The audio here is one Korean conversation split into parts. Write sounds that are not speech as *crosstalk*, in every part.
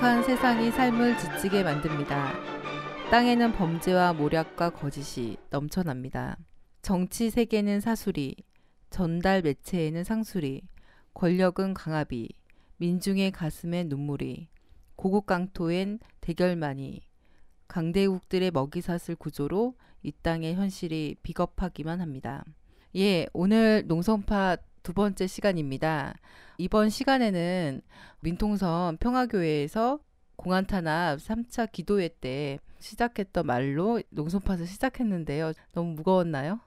미혹한 세상이 삶을 지치게 만듭니다. 땅에는 범죄와 모략과 거짓이 넘쳐납니다. 정치 세계는 사수리, 전달 매체에는 상수리, 권력은 강압이, 민중의 가슴엔 눈물이, 고국 강토엔 대결만이, 강대국들의 먹이사슬 구조로 이 땅의 현실이 비겁하기만 합니다. 예, 오늘 농성파 두 번째 시간입니다. 이번 시간에는 민통선 평화교회에서 공안 탄압 3차 기도회 때 시작했던 말로 농성팟을 시작했는데요. 너무 무거웠나요?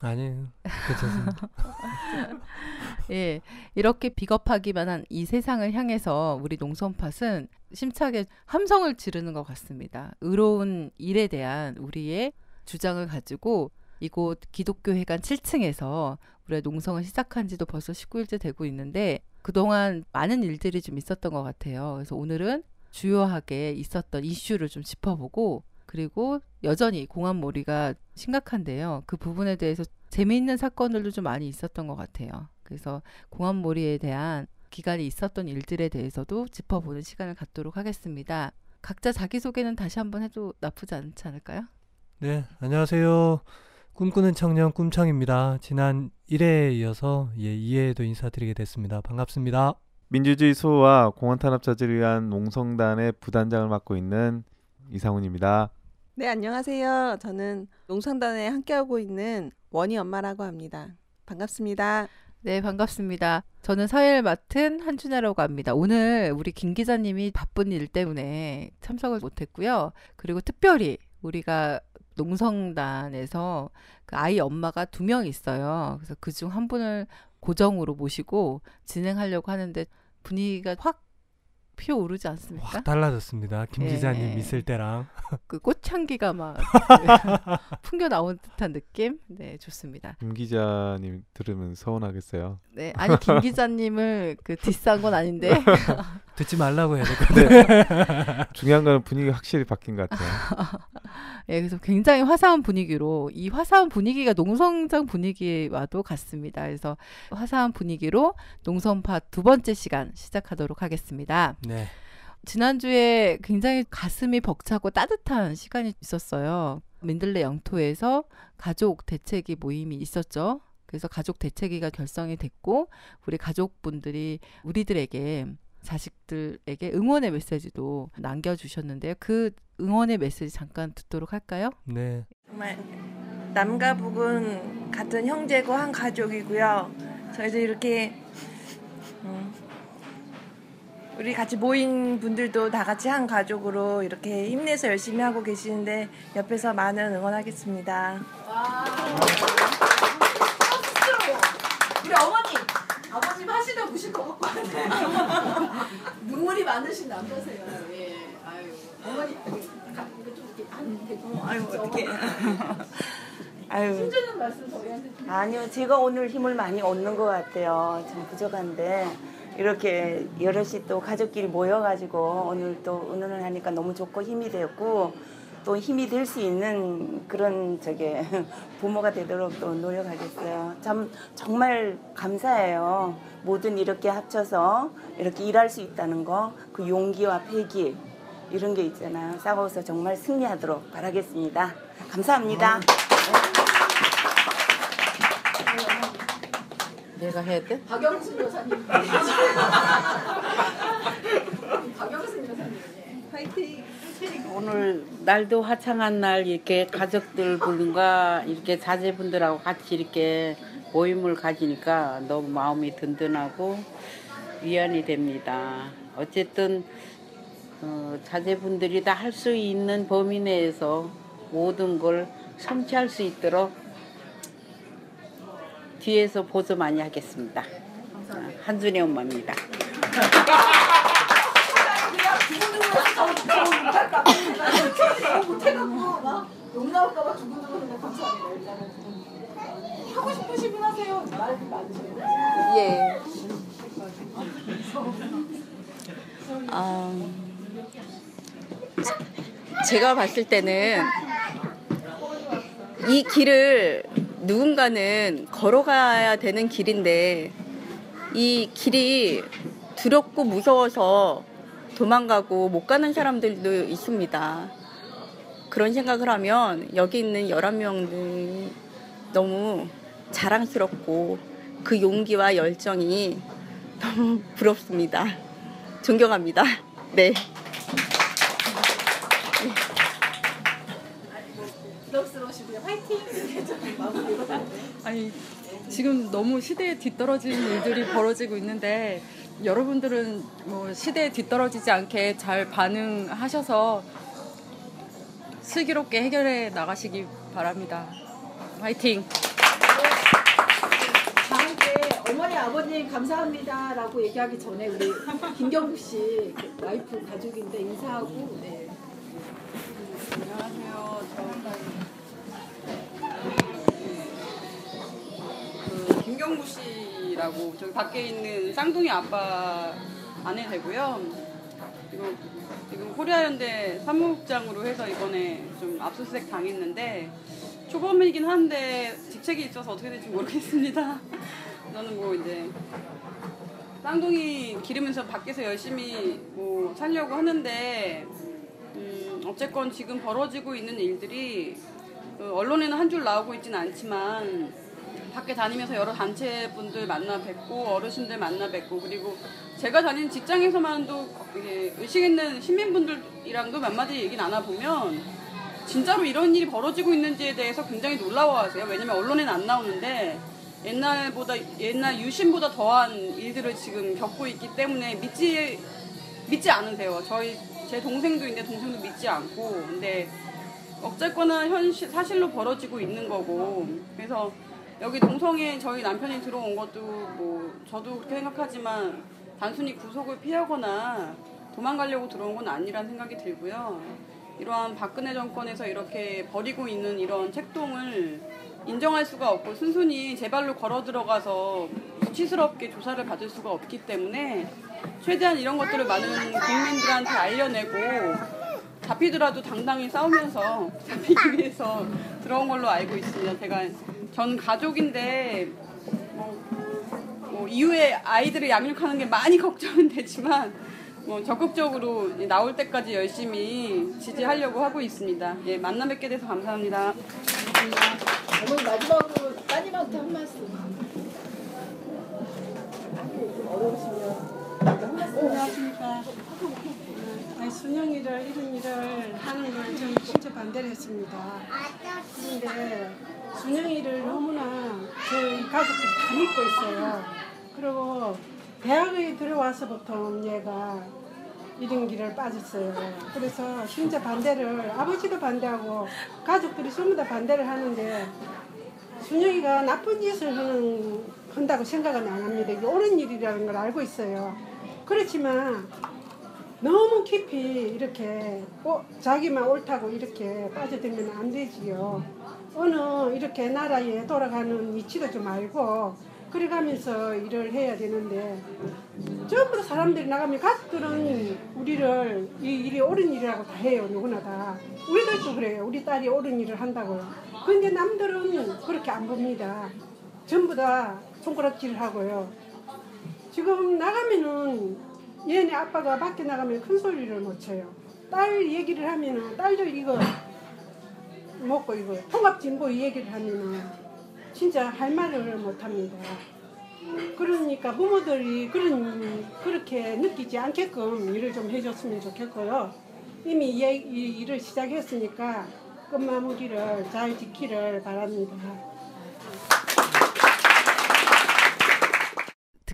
아니에요. 괜찮습니다. *laughs* 예, 이렇게 비겁하기만 한 이 세상을 향해서 우리 농성팟은 심차게 함성을 지르는 것 같습니다. 의로운 일에 대한 우리의 주장을 가지고 이곳 기독교회관 7층에서 우리가 농성을 시작한 지도 벌써 19일째 되고 있는데 그동안 많은 일들이 좀 있었던 것 같아요. 그래서 오늘은 주요하게 있었던 이슈를 좀 짚어보고 그리고 여전히 공안몰이가 심각한데요. 그 부분에 대해서 재미있는 사건들도 좀 많이 있었던 것 같아요. 그래서 공안몰이에 대한 기간이 있었던 일들에 대해서도 짚어보는 시간을 갖도록 하겠습니다. 각자 자기소개는 다시 한번 해도 나쁘지 않지 않을까요? 네, 안녕하세요. 꿈꾸는 청년 꿈창입니다. 지난 1회에 이어서 예, 2회에도 인사드리게 됐습니다. 반갑습니다. 민주주의 수호와 공원 탄압자들을 위한 농성단의 부단장을 맡고 있는 이상훈입니다. 네, 안녕하세요. 저는 농성단에 함께하고 있는 원희 엄마라고 합니다. 반갑습니다. 네, 반갑습니다. 저는 사회를 맡은 한준혜라고 합니다. 오늘 우리 김 기자님이 바쁜 일 때문에 참석을 못했고요. 그리고 특별히 우리가 농성단에서 그 아이 엄마가 두 명 있어요. 그래서 그 중 한 분을 고정으로 모시고 진행하려고 하는데 분위기가 확 피어오르지 않습니까? 확 달라졌습니다. 김 예. 기자님 있을 때랑. *laughs* 그 꽃향기가 막 *laughs* 풍겨 나온 듯한 느낌? 네, 좋습니다. 김 기자님 들으면 서운하겠어요. 네, 아니 김 기자님을 그 디스한 건 아닌데 *laughs* 듣지 말라고 해야 될것 같아요. 네. 중요한 거는 분위기가 확실히 바뀐 것 같아요. 예, 그래서 굉장히 화사한 분위기로 이 화사한 분위기가 농성장 분위기와도 같습니다. 그래서 화사한 분위기로 농성파 두 번째 시간 시작하도록 하겠습니다. 네. 지난주에 굉장히 가슴이 벅차고 따뜻한 시간이 있었어요. 민들레 영토에서 가족 대책위 모임이 있었죠. 그래서 가족 대책위가 결성이 됐고 우리 가족분들이 우리들에게 자식들에게 응원의 메시지도 남겨주셨는데요. 그 응원의 메시지 잠깐 듣도록 할까요? 네. 정말 남과 북은 같은 형제고 한 가족이고요. 저희도 이렇게 음, 우리 같이 모인 분들도 다 같이 한 가족으로 이렇게 힘내서 열심히 하고 계시는데 옆에서 많은 응원하겠습니다. 우리 어머니 아버님 하시다 보실 것 같고 한데 *laughs* 눈물이 많으신 남자세요. 예, 아유 어머니 좀 이렇게 안 되고. 아유 어떻게 *laughs* 아유. 아니요 제가 오늘 힘을 많이 얻는 것 같아요. 좀 부족한데 이렇게 여럿이 또 가족끼리 모여가지고 오늘 또 의논을 하니까 너무 좋고 힘이 되었고 또 힘이 될 수 있는 그런 저게 *laughs* 부모가 되도록 또 노력하겠어요. 참 정말 감사해요. 모든 이렇게 합쳐서 이렇게 일할 수 있다는 거 그 용기와 패기 이런 게 있잖아요. 싸워서 정말 승리하도록 바라겠습니다. 감사합니다. 내가 해야 돼? 박영순 여사님 *laughs* 박영순 여사님 예. 파이팅! 오늘 날도 화창한 날 이렇게 가족들 분과 이렇게 자제분들하고 같이 이렇게 모임을 가지니까 너무 마음이 든든하고 위안이 됩니다. 어쨌든 어, 자제분들이 다 할 수 있는 범위 내에서 모든 걸 성취할 수 있도록 뒤에서 보조 많이 하겠습니다. 어, 한준혜 엄마입니다. 하고 싶으신 분 하세요. 말 많으세요. 예. 아, 제가 봤을 때는 이 길을 누군가는 걸어가야 되는 길인데 이 길이 두렵고 무서워서 도망가고 못 가는 사람들도 있습니다. 그런 생각을 하면 여기 있는 11명들 너무 자랑스럽고 그 용기와 열정이 너무 *laughs* 부럽습니다. 존경합니다. 네. 부담스러우시고요. 화이팅! 마무리로. 아니 지금 너무 시대에 뒤떨어지는 일들이 벌어지고 있는데 여러분들은 뭐 시대에 뒤떨어지지 않게 잘 반응하셔서 슬기롭게 해결해 나가시기 바랍니다. 화이팅! 다 함께 어머니 아버님 감사합니다라고 얘기하기 전에 우리 김경국 씨그 와이프 가족인데 인사하고 네. 안녕하세요. 그 김경구 씨라고 저기 밖에 있는 쌍둥이 아빠 아내 되고요. 지금 지금 코리아연대 사무국장으로 해서 이번에 좀 압수수색 당했는데 초범이긴 한데 직책이 있어서 어떻게 될지 모르겠습니다. *laughs* 저는 뭐 이제 쌍둥이 기르면서 밖에서 열심히 뭐 살려고 하는데 음, 어쨌건 지금 벌어지고 있는 일들이 그 언론에는 한 줄 나오고 있지는 않지만 밖에 다니면서 여러 단체 분들 만나 뵙고 어르신들 만나 뵙고 그리고 제가 다니는 직장에서만도 의식 있는 시민분들이랑도 몇 마디 얘기 나눠보면 진짜로 이런 일이 벌어지고 있는지에 대해서 굉장히 놀라워하세요. 왜냐면 언론에는 안 나오는데 옛날보다 옛날 유신보다 더한 일들을 지금 겪고 있기 때문에 믿지 믿지 않으세요. 저희 제 동생도 있는데 동생도 믿지 않고 근데 어쨌거나 현실 사실로 벌어지고 있는 거고 그래서 여기 농성에 저희 남편이 들어온 것도 뭐 저도 그렇게 생각하지만 단순히 구속을 피하거나 도망가려고 들어온 건 아니란 생각이 들고요. 이러한 박근혜 정권에서 이렇게 벌이고 있는 이런 책동을 인정할 수가 없고 순순히 제 발로 걸어 들어가서 수치스럽게 조사를 받을 수가 없기 때문에 최대한 이런 것들을 많은 국민들한테 알려내고 잡히더라도 당당히 싸우면서 *laughs* 잡히기 위해서 들어온 걸로 알고 있습니다. 제가 전 가족인데 뭐, 뭐 이후에 아이들을 양육하는 게 많이 *laughs* 걱정은 되지만 뭐 적극적으로 나올 때까지 열심히 지지하려고 하고 있습니다. 예, 만나 뵙게 돼서 감사합니다. 어머니 마지막으로 따님한테 한 말씀. 어려우시면 한 말씀 안녕하십니까. 아니, 순영이를 이런 일을 하는 걸 저는 진짜 반대를 했습니다. 그런데 순영이를 너무나 저희 가족들이 다 믿고 있어요. 그리고 대학에 들어와서부터 얘가 이런 길을 빠졌어요. 그래서 진짜 반대를 아버지도 반대하고 가족들이 전부 다 반대를 하는데 순영이가 나쁜 짓을 하는, 한다고 생각은 안 합니다. 이게 옳은 일이라는 걸 알고 있어요. 그렇지만 너무 깊이 이렇게 어, 자기만 옳다고 이렇게 빠져들면 안 되지요. 어느 이렇게 나라에 돌아가는 위치도 좀 알고 그래가면서 일을 해야 되는데 전부 다 사람들이 나가면 가족들은 우리를 이 일이 옳은 일이라고 다 해요 누구나 다. 우리들도 그래요. 우리 딸이 옳은 일을 한다고요 근데 남들은 그렇게 안 봅니다. 전부 다 손가락질 하고요. 지금 나가면은 얘네 아빠가 밖에 나가면 큰 소리를 못 쳐요 딸 얘기를 하면은 딸도 이거 먹고 이거 통합진보 얘기를 하면은 진짜 할 말을 못 합니다. 그러니까 부모들이 그런 그렇게 느끼지 않게끔 일을 좀 해줬으면 좋겠고요. 이미 이, 이 일을 시작했으니까 끝마무리를 잘 지키를 바랍니다.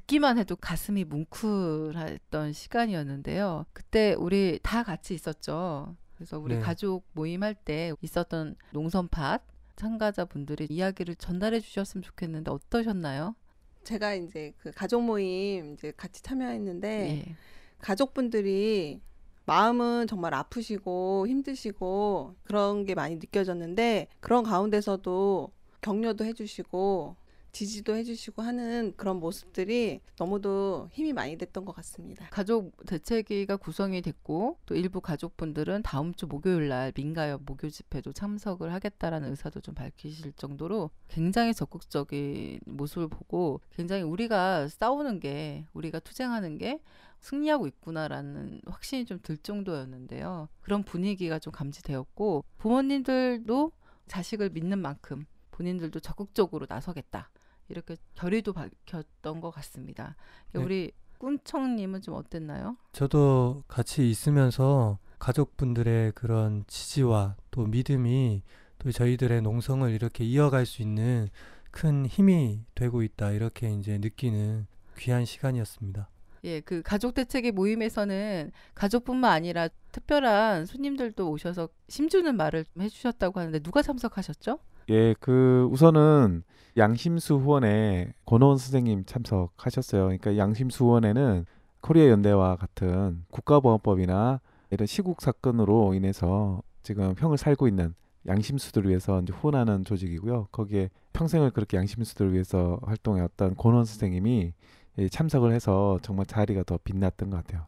듣기만 해도 가슴이 뭉클했던 시간이었는데요. 그때 우리 다 같이 있었죠. 그래서 우리 네. 가족 모임할 때 있었던 농선팟 참가자분들이 이야기를 전달해 주셨으면 좋겠는데 어떠셨나요? 제가 이제 그 가족 모임 이제 같이 참여했는데 예. 가족분들이 마음은 정말 아프시고 힘드시고 그런 게 많이 느껴졌는데 그런 가운데서도 격려도 해주시고 지지도 해주시고 하는 그런 모습들이 너무도 힘이 많이 됐던 것 같습니다. 가족 대책위가 구성이 됐고 또 일부 가족분들은 다음 주 목요일 날 민가협 목요 집회도 참석을 하겠다라는 의사도 좀 밝히실 정도로 굉장히 적극적인 모습을 보고 굉장히 우리가 싸우는 게 우리가 투쟁하는 게 승리하고 있구나라는 확신이 좀 들 정도였는데요. 그런 분위기가 좀 감지되었고 부모님들도 자식을 믿는 만큼 본인들도 적극적으로 나서겠다. 이렇게 결의도 밝혔던 것 같습니다. 네. 우리 꾼청님은 좀 어땠나요? 저도 같이 있으면서 가족분들의 그런 지지와 또 믿음이 또 저희들의 농성을 이렇게 이어갈 수 있는 큰 힘이 되고 있다 이렇게 이제 느끼는 귀한 시간이었습니다. 예, 그 가족 대책의 모임에서는 가족뿐만 아니라 특별한 손님들도 오셔서 심주는 말을 좀 해주셨다고 하는데 누가 참석하셨죠? 예, 그 우선은 양심수 후원에 권호원 선생님 참석하셨어요. 그러니까 양심수 후원에는 코리아 연대와 같은 국가보안법이나 이런 시국 사건으로 인해서 지금 형을 살고 있는 양심수들을 위해서 이제 후원하는 조직이고요. 거기에 평생을 그렇게 양심수들을 위해서 활동해왔던 권원 선생님이 예, 참석을 해서 정말 자리가 더 빛났던 것 같아요.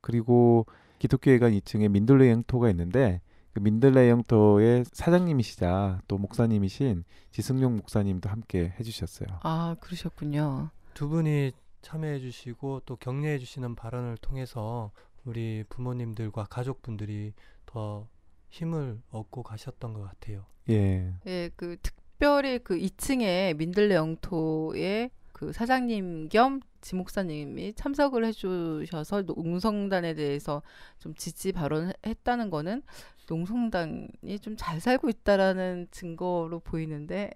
그리고 기독교회관 2층에 민들레 영토가 있는데 그 민들레 영토의 사장님이시자 또 목사님이신 지승용 목사님도 함께 해주셨어요. 아, 그러셨군요. 두 분이 참여해 주시고 또 격려해 주시는 발언을 통해서 우리 부모님들과 가족분들이 더 힘을 얻고 가셨던 것 같아요. 예. 예, 그 특별히 그 2층에 민들레 영토에 그 사장님 겸 지 목사님이 참석을 해주셔서 농성단에 대해서 좀 지지 발언했다는 거는 농성단이 좀 잘 살고 있다라는 증거로 보이는데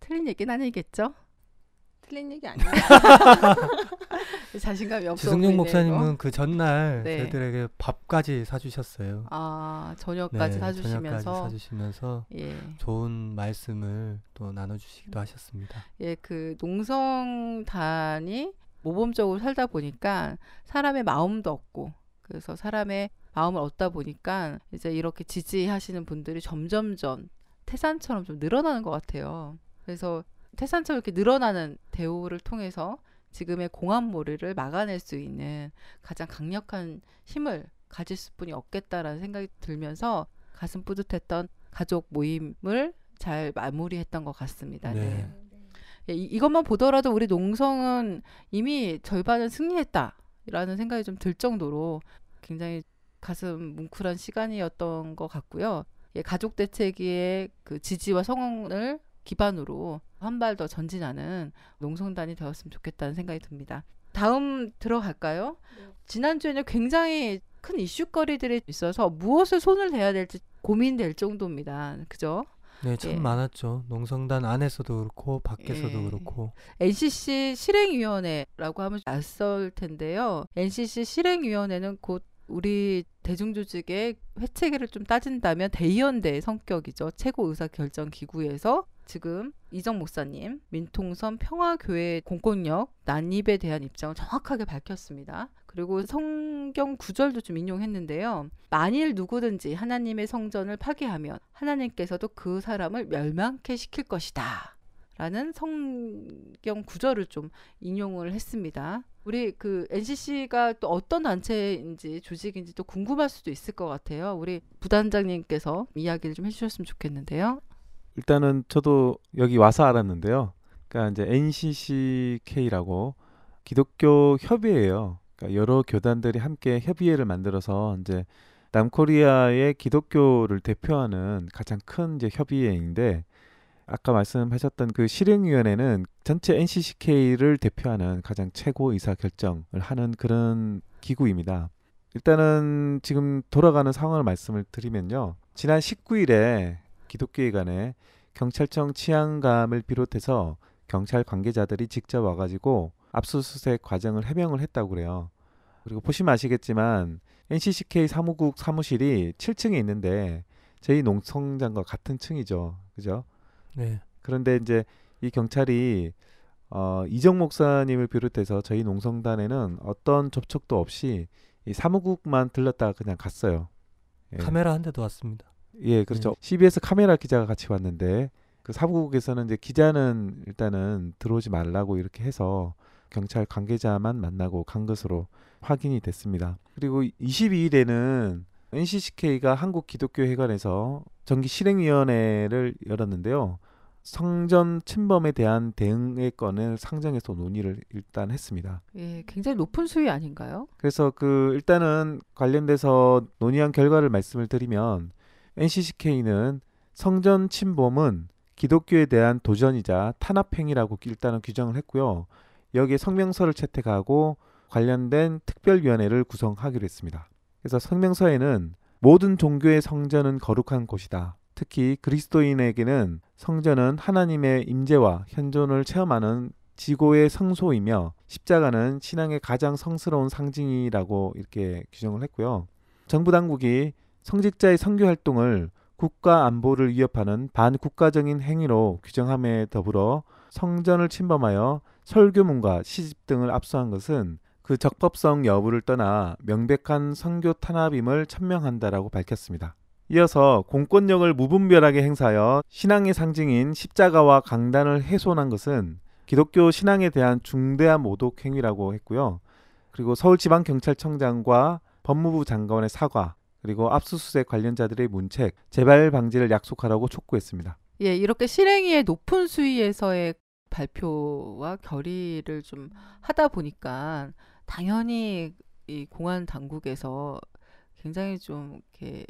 틀린 얘기는 아니겠죠? 틀린 얘기 아니에요. *laughs* 자신감이 없어 지승용. 목사님은 그 전날 네. 저희들에게 밥까지 사주셨어요. 아 저녁까지 네, 사주시면서 저녁까지 사주시면서 예. 좋은 말씀을 또 나눠주시기도 하셨습니다. 예, 그 농성단이 모범적으로 살다 보니까 사람의 마음도 얻고 그래서 사람의 마음을 얻다 보니까 이제 이렇게 지지하시는 분들이 점점점 태산처럼 좀 늘어나는 것 같아요. 그래서 태산처럼 이렇게 늘어나는 대우를 통해서 지금의 공안몰이를 막아낼 수 있는 가장 강력한 힘을 가질 수뿐이 없겠다라는 생각이 들면서 가슴 뿌듯했던 가족 모임을 잘 마무리했던 것 같습니다. 네. 네. 예, 이, 이것만 보더라도 우리 농성은 이미 절반은 승리했다라는 생각이 좀 들 정도로 굉장히 가슴 뭉클한 시간이었던 것 같고요. 예, 가족 대책의 그 지지와 성원을 기반으로 한 발 더 전진하는 농성단이 되었으면 좋겠다는 생각이 듭니다. 다음 들어갈까요? 지난주에는 굉장히 큰 이슈거리들이 있어서 무엇을 손을 대야 될지 고민될 정도입니다. 그죠? 네, 참 예. 많았죠. 농성단 안에서도 그렇고 밖에서도 예. 그렇고. NCC 실행위원회라고 하면 낯설 텐데요. NCC 실행위원회는 곧 우리 대중조직의 회체계를 좀 따진다면 대의원대 성격이죠. 최고 의사 결정 기구에서 지금 이정 목사님 민통선 평화교회 공권력 난입에 대한 입장을 정확하게 밝혔습니다. 그리고 성경 구절도 좀 인용했는데요. 만일 누구든지 하나님의 성전을 파괴하면 하나님께서도 그 사람을 멸망케 시킬 것이다. 라는 성경 구절을 좀 인용을 했습니다. 우리 그 NCC가 또 어떤 단체인지 조직인지 또 궁금할 수도 있을 것 같아요. 우리 부단장님께서 이야기를 좀 해주셨으면 좋겠는데요. 일단은 저도 여기 와서 알았는데요. 그러니까 이제 NCCK라고 기독교 협의회예요. 그러니까 여러 교단들이 함께 협의회를 만들어서 이제 남코리아의 기독교를 대표하는 가장 큰 이제 협의회인데 아까 말씀하셨던 그 실행위원회는 전체 NCCK를 대표하는 가장 최고 의사 결정을 하는 그런 기구입니다. 일단은 지금 돌아가는 상황을 말씀을 드리면요. 지난 19일에 기독교회 간에 경찰청 치안감을 비롯해서 경찰 관계자들이 직접 와가지고 압수수색 과정을 해명을 했다고 그래요. 그리고 보시면 아시겠지만 NCCK 사무국 사무실이 7층에 있는데 저희 농성장과 같은 층이죠. 그죠? 네. 그런데 이제 이 경찰이 어, 이정 목사님을 비롯해서 저희 농성단에는 어떤 접촉도 없이 이 사무국만 들렀다가 그냥 갔어요. 예. 카메라 한 대도 왔습니다. 예, 그렇죠. CBS 카메라 기자가 같이 왔는데 그 사무국에서는 이제 기자는 일단은 들어오지 말라고 이렇게 해서 경찰 관계자만 만나고 간 것으로 확인이 됐습니다. 그리고 22일에는 NCCK가 한국 기독교 회관에서 정기 실행위원회를 열었는데요. 성전 침범에 대한 대응의 건을 상정해서 논의를 일단 했습니다. 예, 굉장히 높은 수위 아닌가요? 그래서 그 일단은 관련돼서 논의한 결과를 말씀을 드리면 NCCK는 성전 침범은 기독교에 대한 도전이자 탄압행위라고 일단은 규정을 했고요. 여기에 성명서를 채택하고 관련된 특별위원회를 구성하기로 했습니다. 그래서 성명서에는 모든 종교의 성전은 거룩한 곳이다. 특히 그리스도인에게는 성전은 하나님의 임재와 현존을 체험하는 지고의 성소이며 십자가는 신앙의 가장 성스러운 상징이라고 이렇게 규정을 했고요. 정부 당국이 성직자의 선교 활동을 국가 안보를 위협하는 반국가적인 행위로 규정함에 더불어 성전을 침범하여 설교문과 시집 등을 압수한 것은 그 적법성 여부를 떠나 명백한 선교 탄압임을 천명한다라고 밝혔습니다. 이어서 공권력을 무분별하게 행사하여 신앙의 상징인 십자가와 강단을 훼손한 것은 기독교 신앙에 대한 중대한 모독 행위라고 했고요. 그리고 서울지방경찰청장과 법무부 장관의 사과, 그리고 압수수색 관련자들의 문책, 재발 방지를 약속하라고 촉구했습니다. 예, 이렇게 실행위의 높은 수위에서의 발표와 결의를 좀 하다 보니까 당연히 이 공안 당국에서 굉장히 좀 이렇게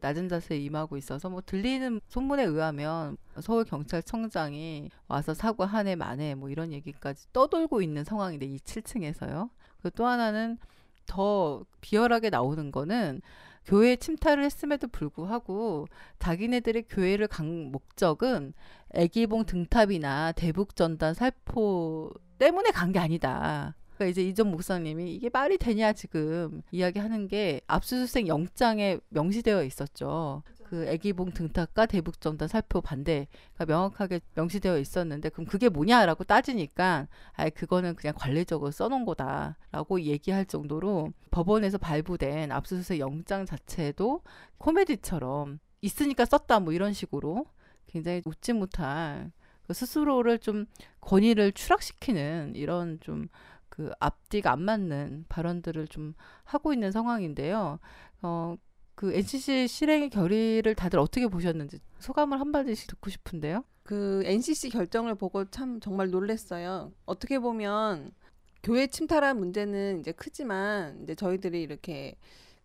낮은 자세에 임하고 있어서 뭐 들리는 소문에 의하면 서울 경찰청장이 와서 사과 한 해 만에 뭐 이런 얘기까지 떠돌고 있는 상황인데 이 7층에서요. 그 또 하나는 더 비열하게 나오는 거는 교회 침탈을 했음에도 불구하고 자기네들의 교회를 간 목적은 애기봉 등탑이나 대북전단 살포 때문에 간 게 아니다. 그러니까 이제 이전 목사님이 이게 말이 되냐 지금 이야기하는 게 압수수색 영장에 명시되어 있었죠. 그 애기봉 등탑과 대북전단 살포 반대가 명확하게 명시되어 있었는데 그럼 그게 뭐냐라고 따지니까 아 그거는 그냥 관례적으로 써놓은 거다라고 얘기할 정도로 법원에서 발부된 압수수색 영장 자체도 코미디처럼 있으니까 썼다 뭐 이런 식으로 굉장히 웃지 못할 그 스스로를 좀 권위를 추락시키는 이런 좀 그 앞뒤가 안 맞는 발언들을 좀 하고 있는 상황인데요. 어, 그 NCC 실행의 결의를 다들 어떻게 보셨는지 소감을 한마디씩 듣고 싶은데요. 그 NCC 결정을 보고 참 정말 놀랐어요. 어떻게 보면 교회 침탈한 문제는 이제 크지만 이제 저희들이 이렇게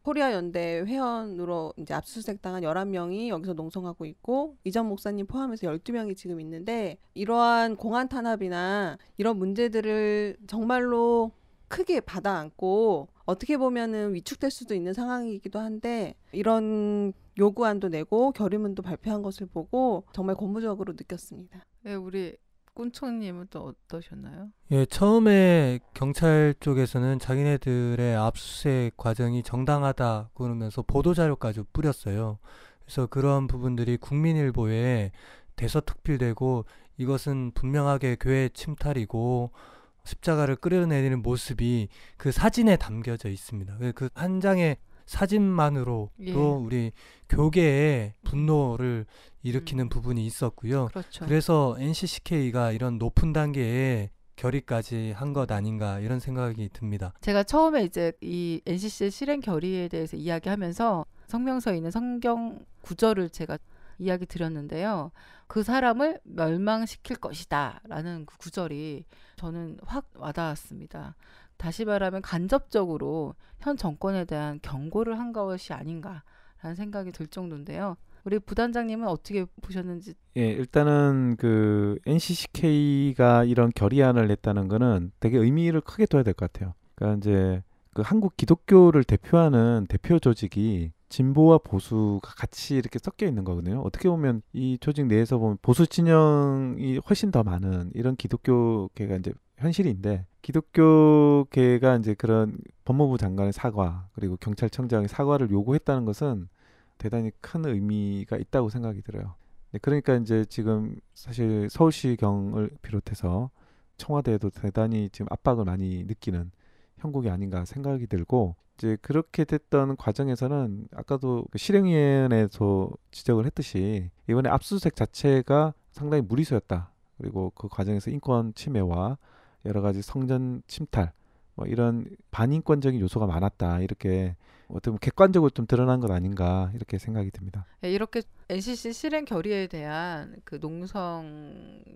코리아 연대 회원으로 이제 압수수색 당한 11명이 여기서 농성하고 있고 이전 목사님 포함해서 12명이 지금 있는데 이러한 공안 탄압이나 이런 문제들을 정말로 크게 받아 안고 어떻게 보면은 위축될 수도 있는 상황이기도 한데 이런 요구안도 내고 결의문도 발표한 것을 보고 정말 고무적으로 느꼈습니다. 네, 우리 꾼초님은 또 어떠셨나요? 예, 처음에 경찰 쪽에서는 자기네들의 압수수색 과정이 정당하다 그러면서 보도자료까지 뿌렸어요. 그래서 그런 부분들이 국민일보에 대서특필되고 이것은 분명하게 교회 침탈이고 십자가를 끌어내리는 모습이 그 사진에 담겨져 있습니다. 그 한 장의 사진만으로도 예. 우리 교계의 분노를 일으키는 음. 부분이 있었고요. 그렇죠. 그래서 NCCK가 이런 높은 단계의 결의까지 한 것 아닌가 이런 생각이 듭니다. 제가 처음에 이제 이 NCC 실행 결의에 대해서 이야기하면서 성명서에 있는 성경 구절을 제가 이야기 드렸는데요. 그 사람을 멸망시킬 것이다 라는 그 구절이 저는 확 와닿았습니다. 다시 말하면 간접적으로 현 정권에 대한 경고를 한 것이 아닌가라는 생각이 들 정도인데요. 우리 부단장님은 어떻게 보셨는지 예, 일단은 그 NCCK가 이런 결의안을 냈다는 거는 되게 의미를 크게 둬야 될 것 같아요. 그러니까 이제 그 한국 기독교를 대표하는 대표 조직이 진보와 보수가 같이 이렇게 섞여 있는 거거든요. 어떻게 보면 이 조직 내에서 보면 보수 진영이 훨씬 더 많은 이런 기독교계가 이제 현실인데 기독교계가 이제 그런 법무부 장관의 사과 그리고 경찰청장의 사과를 요구했다는 것은 대단히 큰 의미가 있다고 생각이 들어요. 네, 그러니까 이제 지금 사실 서울시경을 비롯해서 청와대에도 대단히 지금 압박을 많이 느끼는 형국이 아닌가 생각이 들고 이제 그렇게 됐던 과정에서는 아까도 그 실행위원회에서 지적을 했듯이 이번에 압수수색 자체가 상당히 무리수였다. 그리고 그 과정에서 인권 침해와 여러 가지 성전 침탈 뭐 이런 반인권적인 요소가 많았다 이렇게 어떻게 보면 객관적으로 좀 드러난 것 아닌가 이렇게 생각이 듭니다. 예, 이렇게 NCC 실행 결의에 대한 그 농성단의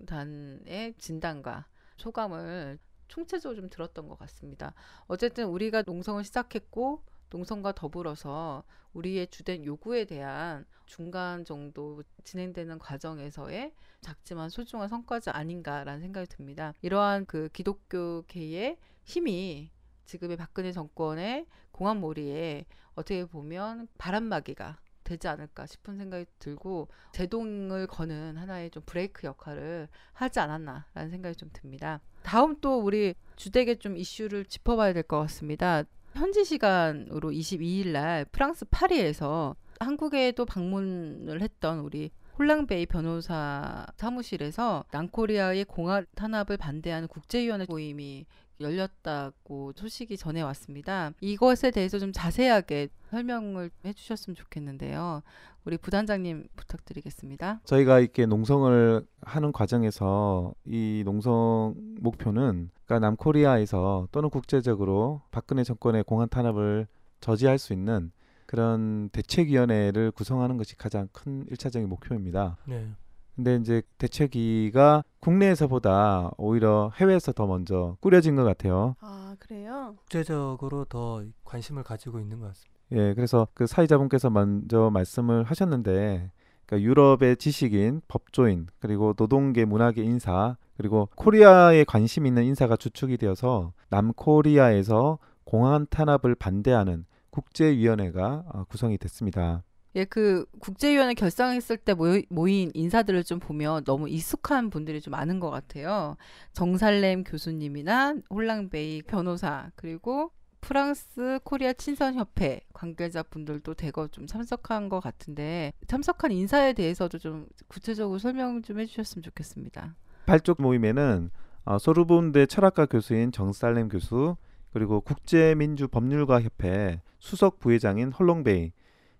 진단과 소감을 총체적으로 좀 들었던 것 같습니다. 어쨌든 우리가 농성을 시작했고 농성과 더불어서 우리의 주된 요구에 대한 중간 정도 진행되는 과정에서의 작지만 소중한 성과지 아닌가라는 생각이 듭니다. 이러한 그 기독교계의 힘이 지금의 박근혜 정권의 공안몰이에 어떻게 보면 바람막이가 되지 않을까 싶은 생각이 들고 제동을 거는 하나의 좀 브레이크 역할을 하지 않았나라는 생각이 좀 듭니다. 다음 또 우리 주되게 좀 이슈를 짚어봐야 될 것 같습니다. 현지 시간으로 22일 날 프랑스 파리에서 한국에도 방문을 했던 우리 홀랑베이 변호사 사무실에서 남코리아의 공화 탄압을 반대하는 국제위원회 모임이 열렸다고 소식이 전해 왔습니다. 이것에 대해서 좀 자세하게 설명을 해주셨으면 좋겠는데요. 우리 부단장님 부탁드리겠습니다. 저희가 이렇게 농성을 하는 과정에서 이 농성 목표는 그러니까 남코리아에서 또는 국제적으로 박근혜 정권의 공안 탄압을 저지할 수 있는 그런 대책위원회를 구성하는 것이 가장 큰 일차적인 목표입니다. 네. 근데 이제 대책위가 국내에서보다 오히려 해외에서 더 먼저 꾸려진 것 같아요. 아 그래요? 국제적으로 더 관심을 가지고 있는 것 같습니다. 예, 그래서 그 사회자분께서 먼저 말씀을 하셨는데, 그러니까 유럽의 지식인, 법조인, 그리고 노동계, 문화계 인사, 그리고 코리아에 관심 있는 인사가 주축이 되어서 남코리아에서 공안 탄압을 반대하는 국제위원회가 어, 구성이 됐습니다. 예, 그 국제위원회 결성했을 때 모인 인사들을 좀 보면 너무 익숙한 분들이 좀 많은 것 같아요. 정살렘 교수님이나 홀랑베이 변호사 그리고 프랑스 코리아 친선협회 관계자분들도 대거 좀 참석한 것 같은데 참석한 인사에 대해서도 좀 구체적으로 설명 좀 해주셨으면 좋겠습니다. 발족 모임에는 어, 소르본대 철학과 교수인 정살렘 교수 그리고 국제민주법률가 협회 수석 부회장인 홀롱베이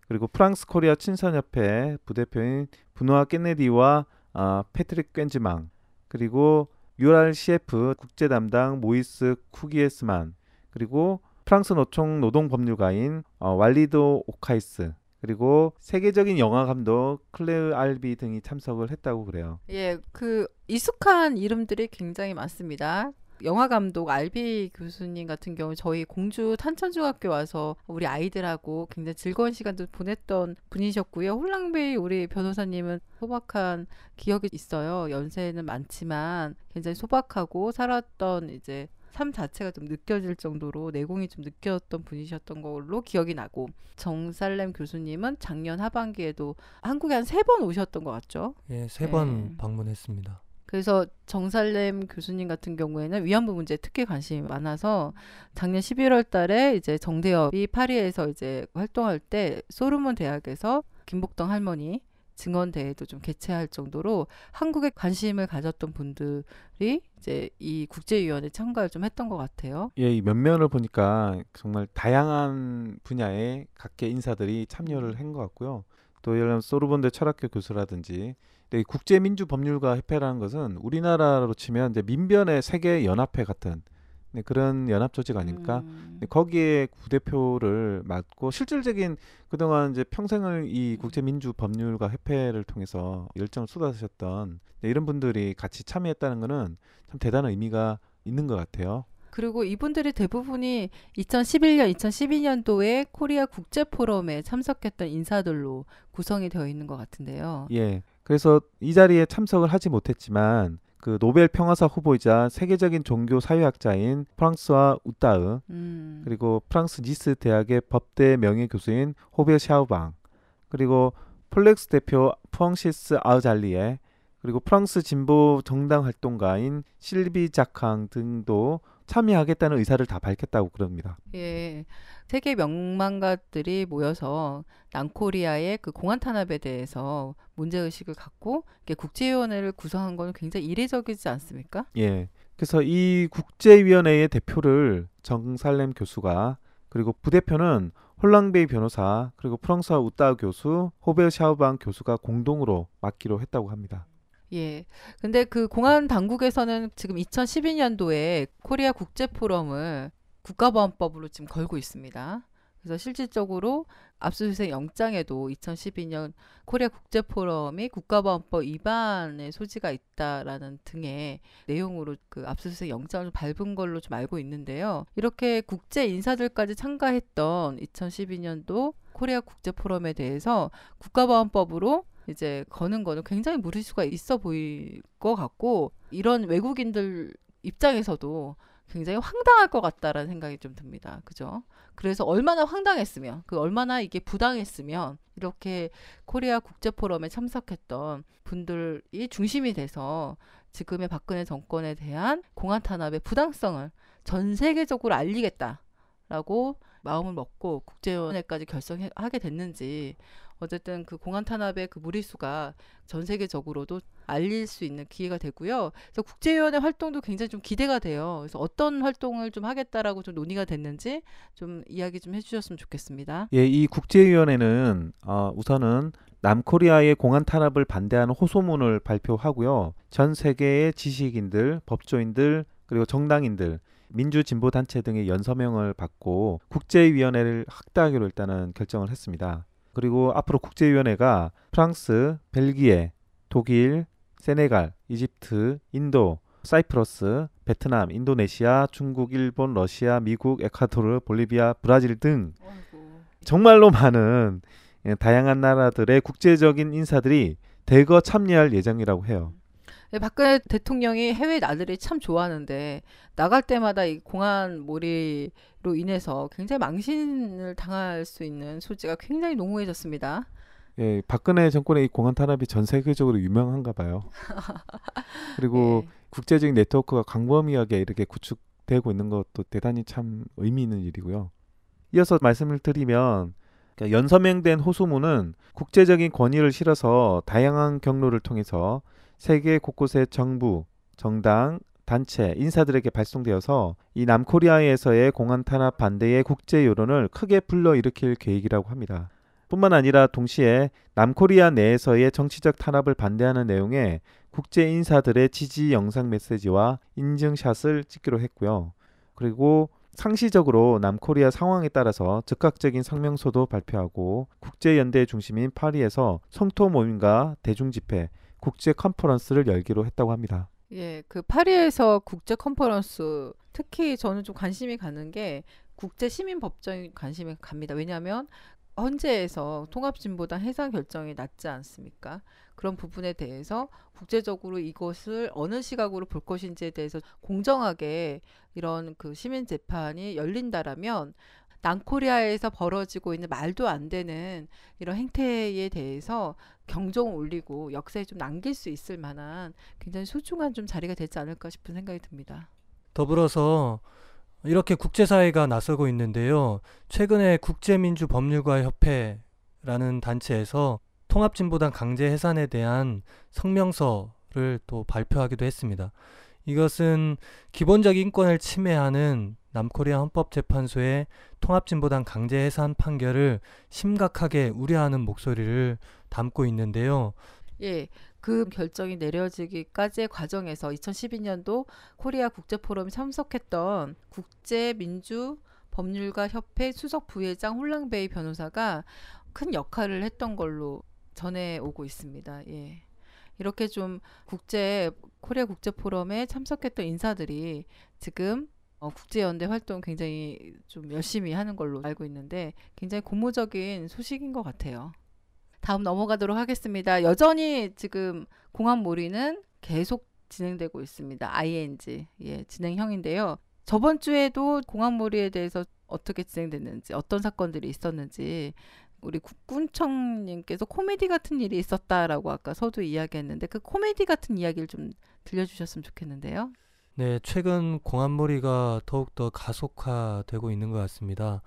그리고 프랑스 코리아 친선협회 부대표인 분노아 깻네디와 어, 패트릭 꽹즈망 그리고 유랄 CF 국제 담당 모이스 쿠기에스만 그리고 프랑스 노총 노동 법률가인 어, 왈리도 오카이스 그리고 세계적인 영화 감독 클레르 알비 등이 참석을 했다고 그래요. 예, 그 익숙한 이름들이 굉장히 많습니다. 영화 감독 알비 교수님 같은 경우 저희 공주 탄천중학교 와서 우리 아이들하고 굉장히 즐거운 시간도 보냈던 분이셨고요. 홀랑베이 우리 변호사님은 소박한 기억이 있어요. 연세는 많지만 굉장히 소박하고 살았던 이제 삶 자체가 좀 느껴질 정도로 내공이 좀 느꼈던 분이셨던 걸로 기억이 나고 정살렘 교수님은 작년 하반기에도 한국에 한 세 번 오셨던 것 같죠? 예, 세번 네. 방문했습니다. 그래서 정살렘 교수님 같은 경우에는 위안부 문제에 특히 관심이 많아서 작년 11월 달에 이제 정대협이 파리에서 이제 활동할 때 소르몬 대학에서 김복동 할머니 증언 대회도 좀 개최할 정도로 한국에 관심을 가졌던 분들이 이제 이 국제위원회 참가를 좀 했던 것 같아요. 예, 이 면면을 보니까 정말 다양한 분야의 각계 인사들이 참여를 한 것 같고요. 또 예를 들면 소르본대 철학교 교수라든지 국제민주법률가 협회라는 것은 우리나라로 치면 이제 민변의 세계 연합회 같은 네, 그런 연합 조직 아닙니까? 음. 네, 거기에 부대표를 맡고 실질적인 그동안 이제 평생을 이 국제민주 법률가 협회를 통해서 열정을 쏟아하셨던 네, 이런 분들이 같이 참여했다는 것은 참 대단한 의미가 있는 것 같아요. 그리고 이분들이 대부분이 2011년, 2012년도에 코리아 국제 포럼에 참석했던 인사들로 구성이 되어 있는 것 같은데요. 예. 그래서 이 자리에 참석을 하지 못했지만 그 노벨 평화상 후보이자 세계적인 종교 사회학자인 프랑스와 우따으 음. 그리고 프랑스 니스 대학의 법대 명예 교수인 호베 샤우방 그리고 폴렉스 대표 푸앙시스 아우잘리에 그리고 프랑스 진보 정당 활동가인 실비 자캉 등도 참여하겠다는 의사를 다 밝혔다고 그럽니다. 예, 세계 명망가들이 모여서 남코리아의 그 공안 탄압에 대해서 문제 의식을 갖고 국제위원회를 구성한 건 굉장히 이례적이지 않습니까? 예. 그래서 이 국제위원회의 대표를 정살렘 교수가 그리고 부대표는 홀랑베이 변호사 그리고 프랑스와 우따 교수 호베 샤우방 교수가 공동으로 맡기로 했다고 합니다. 예. 근데 그 공안 당국에서는 지금 2012년도에 코리아 국제 포럼을 국가보안법으로 지금 걸고 있습니다. 그래서 실질적으로 압수수색 영장에도 2012년 코리아 국제 포럼이 국가보안법 위반의 소지가 있다라는 등의 내용으로 그 압수수색 영장을 받은 걸로 좀 알고 있는데요. 이렇게 국제 인사들까지 참가했던 2012년도 코리아 국제 포럼에 대해서 국가보안법으로 이제 거는 거는 굉장히 무리수가 있어 보일 것 같고 이런 외국인들 입장에서도 굉장히 황당할 것 같다라는 생각이 좀 듭니다. 그죠? 그래서 얼마나 황당했으면, 그 얼마나 이게 부당했으면 이렇게 코리아 국제포럼에 참석했던 분들이 중심이 돼서 지금의 박근혜 정권에 대한 공안 탄압의 부당성을 전 세계적으로 알리겠다라고 마음을 먹고 국제위원회까지 결성하게 됐는지 어쨌든 그 공안 탄압의 그 무리수가 전 세계적으로도 알릴 수 있는 기회가 되고요. 그래서 국제위원회 활동도 굉장히 좀 기대가 돼요. 그래서 어떤 활동을 좀 하겠다라고 좀 논의가 됐는지 좀 이야기 좀 해주셨으면 좋겠습니다. 예, 이 국제위원회는 어, 우선은 남코리아의 공안 탄압을 반대하는 호소문을 발표하고요. 전 세계의 지식인들, 법조인들, 그리고 정당인들, 민주진보 단체 등의 연서명을 받고 국제위원회를 확대하기로 일단은 결정을 했습니다. 그리고 앞으로 국제위원회가 프랑스, 벨기에, 독일, 세네갈, 이집트, 인도, 사이프러스, 베트남, 인도네시아, 중국, 일본, 러시아, 미국, 에콰도르, 볼리비아, 브라질 등 정말로 많은 예, 다양한 나라들의 국제적인 인사들이 대거 참여할 예정이라고 해요. 네, 박근혜 대통령이 해외 나들이 참 좋아하는데 나갈 때마다 이 공안 몰이로 인해서 굉장히 망신을 당할 수 있는 소지가 굉장히 농후해졌습니다. 예, 박근혜 정권의 이 공안 탄압이 전 세계적으로 유명한가 봐요. *laughs* 그리고 예. 국제적인 네트워크가 광범위하게 이렇게 구축되고 있는 것도 대단히 참 의미 있는 일이고요. 이어서 말씀을 드리면 그러니까 연서명된 호소문은 국제적인 권위를 실어서 다양한 경로를 통해서 세계 곳곳의 정부, 정당, 단체, 인사들에게 발송되어서 이 남코리아에서의 공안 탄압 반대의 국제 여론을 크게 불러일으킬 계획이라고 합니다. 뿐만 아니라 동시에 남코리아 내에서의 정치적 탄압을 반대하는 내용의 국제 인사들의 지지 영상 메시지와 인증샷을 찍기로 했고요. 그리고 상시적으로 남코리아 상황에 따라서 즉각적인 성명서도 발표하고 국제연대 중심인 파리에서 성토 모임과 대중집회, 국제 컨퍼런스를 열기로 했다고 합니다. 예, 그 파리에서 국제 컨퍼런스 특히 저는 좀 관심이 가는 게 국제 시민 법정이 관심이 갑니다. 왜냐하면 헌재에서 통합진보당 해산 결정이 났지 않습니까? 그런 부분에 대해서 국제적으로 이것을 어느 시각으로 볼 것인지에 대해서 공정하게 이런 그 시민 재판이 열린다라면 남코리아에서 벌어지고 있는 말도 안 되는 이런 행태에 대해서 경종을 울리고 역사에 좀 남길 수 있을 만한 굉장히 소중한 좀 자리가 되지 않을까 싶은 생각이 듭니다. 더불어서 이렇게 국제사회가 나서고 있는데요. 최근에 국제민주법률가 협회라는 단체에서 통합진보당 강제 해산에 대한 성명서를 또 발표하기도 했습니다. 이것은 기본적 인권을 침해하는 남코리아 헌법재판소의 통합진보당 강제 해산 판결을 심각하게 우려하는 목소리를 담고 있는데요. 예, 그 결정이 내려지기까지의 과정에서 2012년도 코리아 국제 포럼에 참석했던 국제 민주 법률가 협회 수석 부회장 홀랑베이 변호사가 큰 역할을 했던 걸로 전해 오고 있습니다. 예. 이렇게 좀 국제 코리아 국제 포럼에 참석했던 인사들이 지금 어, 국제연대 활동 굉장히 좀 열심히 하는 걸로 알고 있는데 굉장히 고무적인 소식인 것 같아요. 다음 넘어가도록 하겠습니다. 여전히 지금 공항 몰이는 계속 진행되고 있습니다. ING 예, 진행형인데요. 저번 주에도 공항 몰이에 대해서 어떻게 진행됐는지 어떤 사건들이 있었는지 우리 국군청님께서 코미디 같은 일이 있었다라고 아까 서두 이야기했는데 그 코미디 같은 이야기를 좀 들려주셨으면 좋겠는데요. 네, 최근 공안몰이가 더욱더 가속화되고 있는 것 같습니다.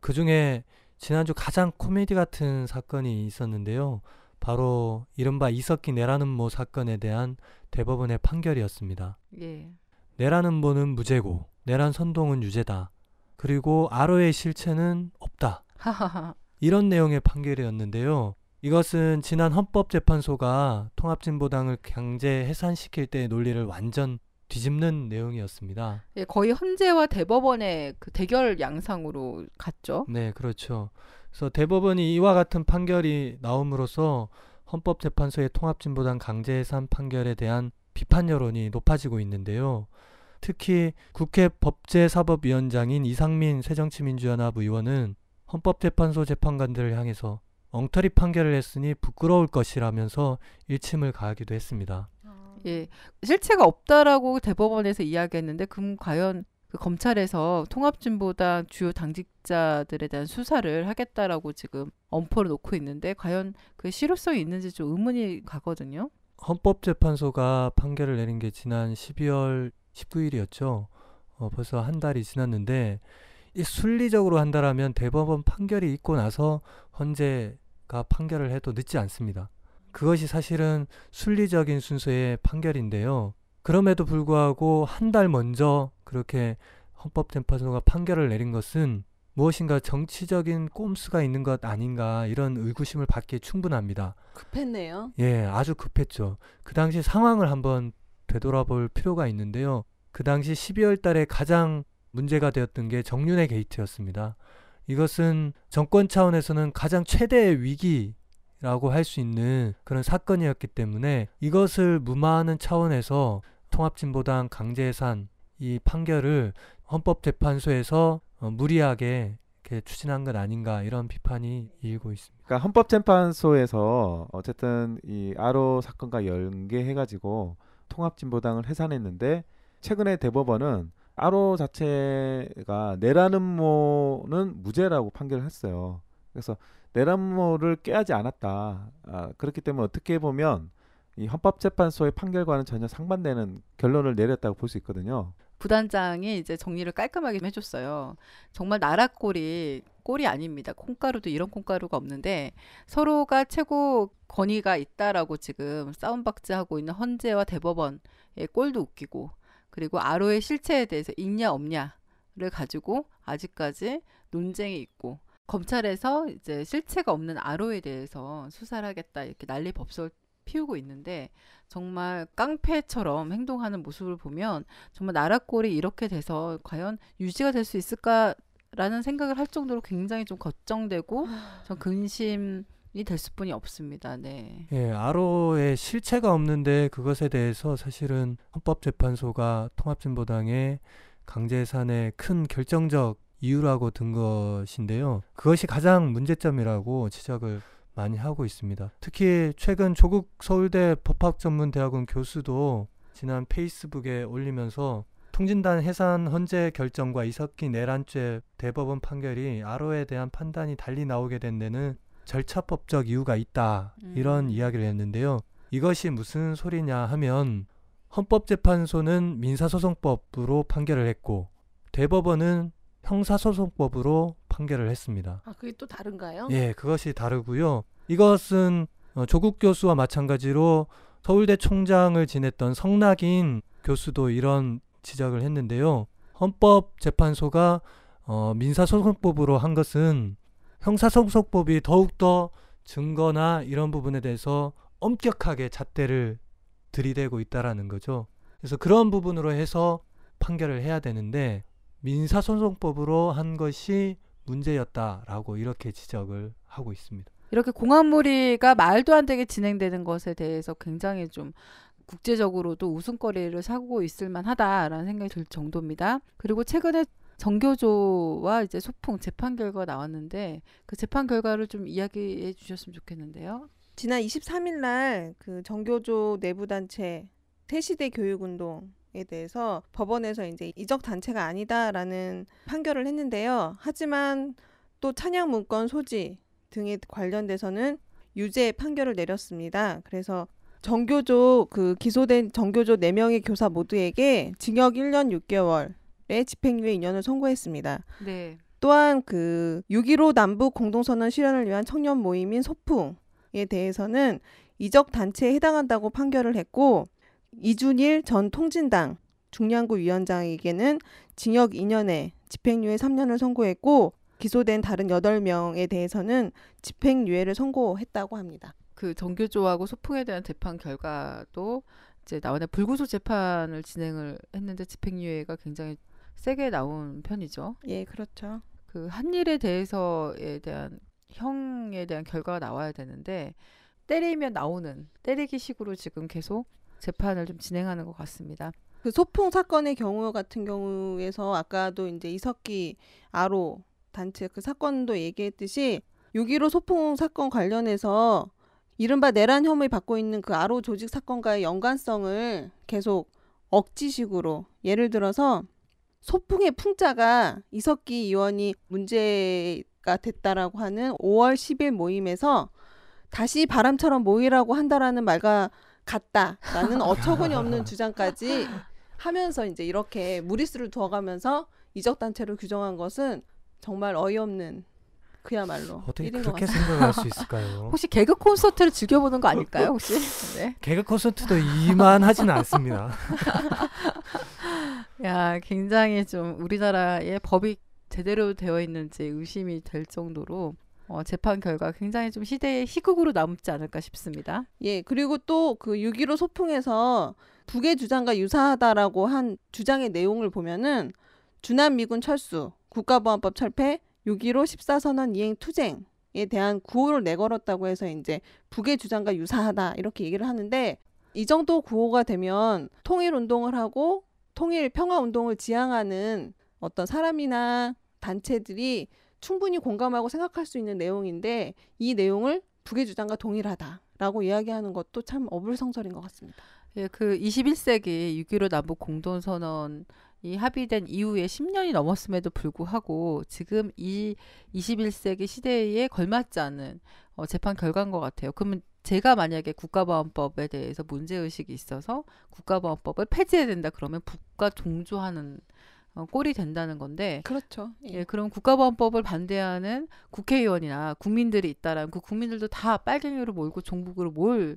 그 중에 지난주 가장 코미디 같은 사건이 있었는데요. 바로 이른바 이석기 내라는 모 사건에 대한 대법원의 판결이었습니다. 예. 내라는 모는 무죄고 내란 선동은 유죄다. 그리고 아로의 실체는 없다. 이런 내용의 판결이었는데요. 이것은 지난 헌법재판소가 통합진보당을 강제 해산시킬 때의 논리를 완전 뒤집는 내용이었습니다. 예, 거의 헌재와 대법원의 그 대결 양상으로 갔죠. 네, 그렇죠. 그래서 대법원이 이와 같은 판결이 나옴으로써 헌법재판소의 통합진보당 강제해산 판결에 대한 비판 여론이 높아지고 있는데요. 특히 국회 법제사법위원장인 이상민 새정치민주연합 의원은 헌법재판소 재판관들을 향해서 엉터리 판결을 했으니 부끄러울 것이라면서 일침을 가하기도 했습니다. 예, 실체가 없다라고 대법원에서 이야기했는데 그럼 과연 그 검찰에서 통합진보당 주요 당직자들에 대한 수사를 하겠다라고 지금 엄포를 놓고 있는데 과연 그 실효성이 있는지 좀 의문이 가거든요. 헌법재판소가 판결을 내린 게 지난 12월 19일이었죠. 어, 벌써 한 달이 지났는데 이 순리적으로 한다라면 대법원 판결이 있고 나서 헌재가 판결을 해도 늦지 않습니다. 그것이 사실은 순리적인 순서의 판결인데요. 그럼에도 불구하고 한 달 먼저 그렇게 헌법재판소가 판결을 내린 것은 무엇인가 정치적인 꼼수가 있는 것 아닌가 이런 의구심을 받기에 충분합니다. 급했네요. 예, 아주 급했죠. 그 당시 상황을 한번 되돌아볼 필요가 있는데요. 그 당시 12월 달에 가장 문제가 되었던 게 정윤회 게이트였습니다. 이것은 정권 차원에서는 가장 최대의 위기 라고 할 수 있는 그런 사건이었기 때문에 이것을 무마하는 차원에서 통합진보당 강제해산 이 판결을 헌법재판소에서 어, 무리하게 추진한 것 아닌가 이런 비판이 일고 있습니다. 그러니까 헌법재판소에서 어쨌든 이 아로 사건과 연계해가지고 통합진보당을 해산했는데 최근에 대법원은 아로 자체가 내란음모는 무죄라고 판결을 했어요. 그래서 내란음모를 깨하지 않았다. 아, 그렇기 때문에 어떻게 보면 이 헌법재판소의 판결과는 전혀 상반되는 결론을 내렸다고 볼 수 있거든요. 부단장이 이제 정리를 깔끔하게 해줬어요. 정말 나라 꼴이 꼴이 아닙니다. 콩가루도 이런 콩가루가 없는데 서로가 최고 권위가 있다라고 지금 싸움박질하고 있는 헌재와 대법원의 꼴도 웃기고 그리고 아로의 실체에 대해서 있냐 없냐를 가지고 아직까지 논쟁이 있고 검찰에서 이제 실체가 없는 아로에 대해서 수사를 하겠다 이렇게 난리 법석을 피우고 있는데 정말 깡패처럼 행동하는 모습을 보면 정말 나라 꼴이 이렇게 돼서 과연 유지가 될 수 있을까라는 생각을 할 정도로 굉장히 좀 걱정되고 전 근심 이 될 수뿐이 없습니다. 네. 예, 아로의 실체가 없는데 그것에 대해서 사실은 헌법재판소가 통합진보당의 강제산의 큰 결정적 이유라고 든 것인데요. 그것이 가장 문제점이라고 지적을 많이 하고 있습니다. 특히 최근 조국 서울대 법학전문대학원 교수도 지난 페이스북에 올리면서 통진단 해산 헌재 결정과 이석기 내란죄 대법원 판결이 아로에 대한 판단이 달리 나오게 된 데는 절차법적 이유가 있다. 이런 음. 이야기를 했는데요. 이것이 무슨 소리냐 하면 헌법재판소는 민사소송법으로 판결을 했고 대법원은 형사소송법으로 판결을 했습니다. 아, 그게 또 다른가요? 예, 그것이 다르고요. 이것은 어, 조국 교수와 마찬가지로 서울대 총장을 지냈던 성낙인 교수도 이런 지적을 했는데요. 헌법재판소가 어, 민사소송법으로 한 것은 형사소송법이 더욱더 증거나 이런 부분에 대해서 엄격하게 잣대를 들이대고 있다라는 거죠. 그래서 그런 부분으로 해서 판결을 해야 되는데 민사소송법으로 한 것이 문제였다라고 이렇게 지적을 하고 있습니다. 이렇게 공화무리가 말도 안 되게 진행되는 것에 대해서 굉장히 좀 국제적으로도 웃음거리를 사고 있을 만하다라는 생각이 들 정도입니다. 그리고 최근에 정교조와 이제 소풍 재판 결과가 나왔는데 그 재판 결과를 좀 이야기해 주셨으면 좋겠는데요. 지난 23일 날 그 정교조 내부 단체 새시대 교육 운동에 대해서 법원에서 이제 이적 단체가 아니다라는 판결을 했는데요. 하지만 또 찬양 문건 소지 등에 관련돼서는 유죄 판결을 내렸습니다. 그래서 정교조 그 기소된 정교조 4명의 교사 모두에게 징역 1년 6개월의 집행유예 2년을 선고했습니다. 네. 또한 그 6.15 남북 공동선언 실현을 위한 청년 모임인 소풍에 대해서는 이적 단체에 해당한다고 판결을 했고 이준일 전 통진당 중량구 위원장에게는 징역 2년에 집행유예 3년을 선고했고 기소된 다른 8명에 대해서는 집행유예를 선고했다고 합니다. 그 정교조하고 소풍에 대한 재판 결과도 이제 나오는 불구속 재판을 진행을 했는데 집행유예가 굉장히 세게 나온 편이죠. 예, 그렇죠. 그 한 일에 대해서에 대한 형에 대한 결과가 나와야 되는데 때리면 나오는 때리기 식으로 지금 계속 재판을 좀 진행하는 것 같습니다. 그 소풍 사건의 경우 같은 경우에서 아까도 이제 이석기 아로 단체 그 사건도 얘기했듯이 6.15 소풍 사건 관련해서 이른바 내란 혐의 받고 있는 그 아로 조직 사건과의 연관성을 계속 억지식으로 예를 들어서 소풍의 풍자가 이석기 의원이 문제가 됐다라고 하는 5월 10일 모임에서 다시 바람처럼 모이라고 한다라는 말과 같다라는 어처구니 없는 주장까지 하면서 이제 이렇게 무리수를 두어가면서 이적 단체로 규정한 것은 정말 어이없는 그야말로 어떻게 그렇게. 생각할 수 있을까요? *laughs* 혹시 개그 콘서트를 즐겨보는 거 아닐까요? 혹시? 네. 개그 콘서트도 이만하지는 않습니다. *laughs* 야, 굉장히 좀 우리나라의 법이 제대로 되어 있는지 의심이 될 정도로 어, 재판 결과 굉장히 좀 시대의 희극으로 남지 않을까 싶습니다. 예, 그리고 또 그 6.15 소풍에서 북의 주장과 유사하다라고 한 주장의 내용을 보면은 주남 미군 철수, 국가보안법 철폐, 6.15 14선언 이행 투쟁에 대한 구호를 내걸었다고 해서 이제 북의 주장과 유사하다 이렇게 얘기를 하는데 이 정도 구호가 되면 통일 운동을 하고 통일 평화 운동을 지향하는 어떤 사람이나 단체들이 충분히 공감하고 생각할 수 있는 내용인데 이 내용을 북의 주장과 동일하다라고 이야기하는 것도 참 어불성설인 것 같습니다. 예, 그 21세기 6.15 남북 공동선언 이 합의된 이후에 10년이 넘었음에도 불구하고 지금 이 21세기 시대에 걸맞지 않은 어, 재판 결과인 것 같아요. 그러면 제가 만약에 국가보안법에 대해서 문제의식이 있어서 국가보안법을 폐지해야 된다 그러면 북과 종조하는 어, 꼴이 된다는 건데 그렇죠. 예, 그럼 국가보안법을 반대하는 국회의원이나 국민들이 있다라면 그 국민들도 다 빨갱이로 몰고 종북으로 몰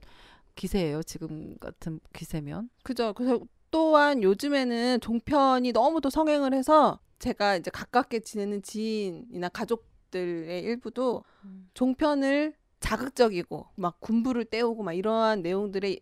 기세예요. 지금 같은 기세면. 그죠. 그래서 또한 요즘에는 종편이 너무 도 성행을 해서 제가 이제 가깝게 지내는 지인이나 가족들의 일부도 종편을 자극적이고 막 군부를 떼우고 막 이러한 내용들에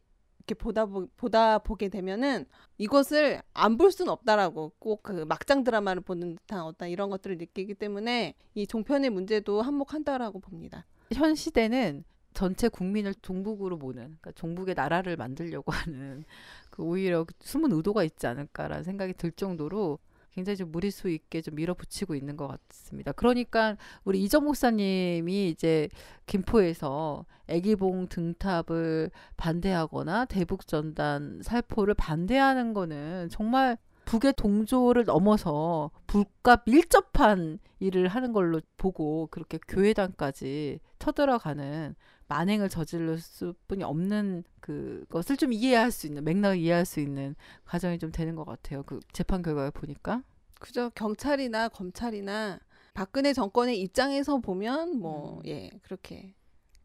이렇게 보다 보, 보다 보게 되면은 이것을 안 볼 수는 없다라고 꼭 그 막장 드라마를 보는 듯한 어떤 이런 것들을 느끼기 때문에 이 종편의 문제도 한몫한다라고 봅니다. 현 시대는 전체 국민을 종북으로 모는 그러니까 종북의 나라를 만들려고 *laughs* 하는 그 오히려 숨은 의도가 있지 않을까라는 생각이 들 정도로 굉장히 좀 무리수 있게 좀 밀어붙이고 있는 것 같습니다. 그러니까 우리 이정 목사님이 이제 김포에서 애기봉 등탑을 반대하거나 대북 전단 살포를 반대하는 거는 정말 북의 동조를 넘어서 북과 밀접한 일을 하는 걸로 보고 그렇게 교회당까지 쳐들어가는 만행을 저지를 수뿐이 없는 그것을 좀 이해할 수 있는 맥락을 이해할 수 있는 과정이 좀 되는 것 같아요. 그 재판 결과를 보니까. 그죠. 경찰이나 검찰이나 박근혜 정권의 입장에서 보면 뭐예 그렇게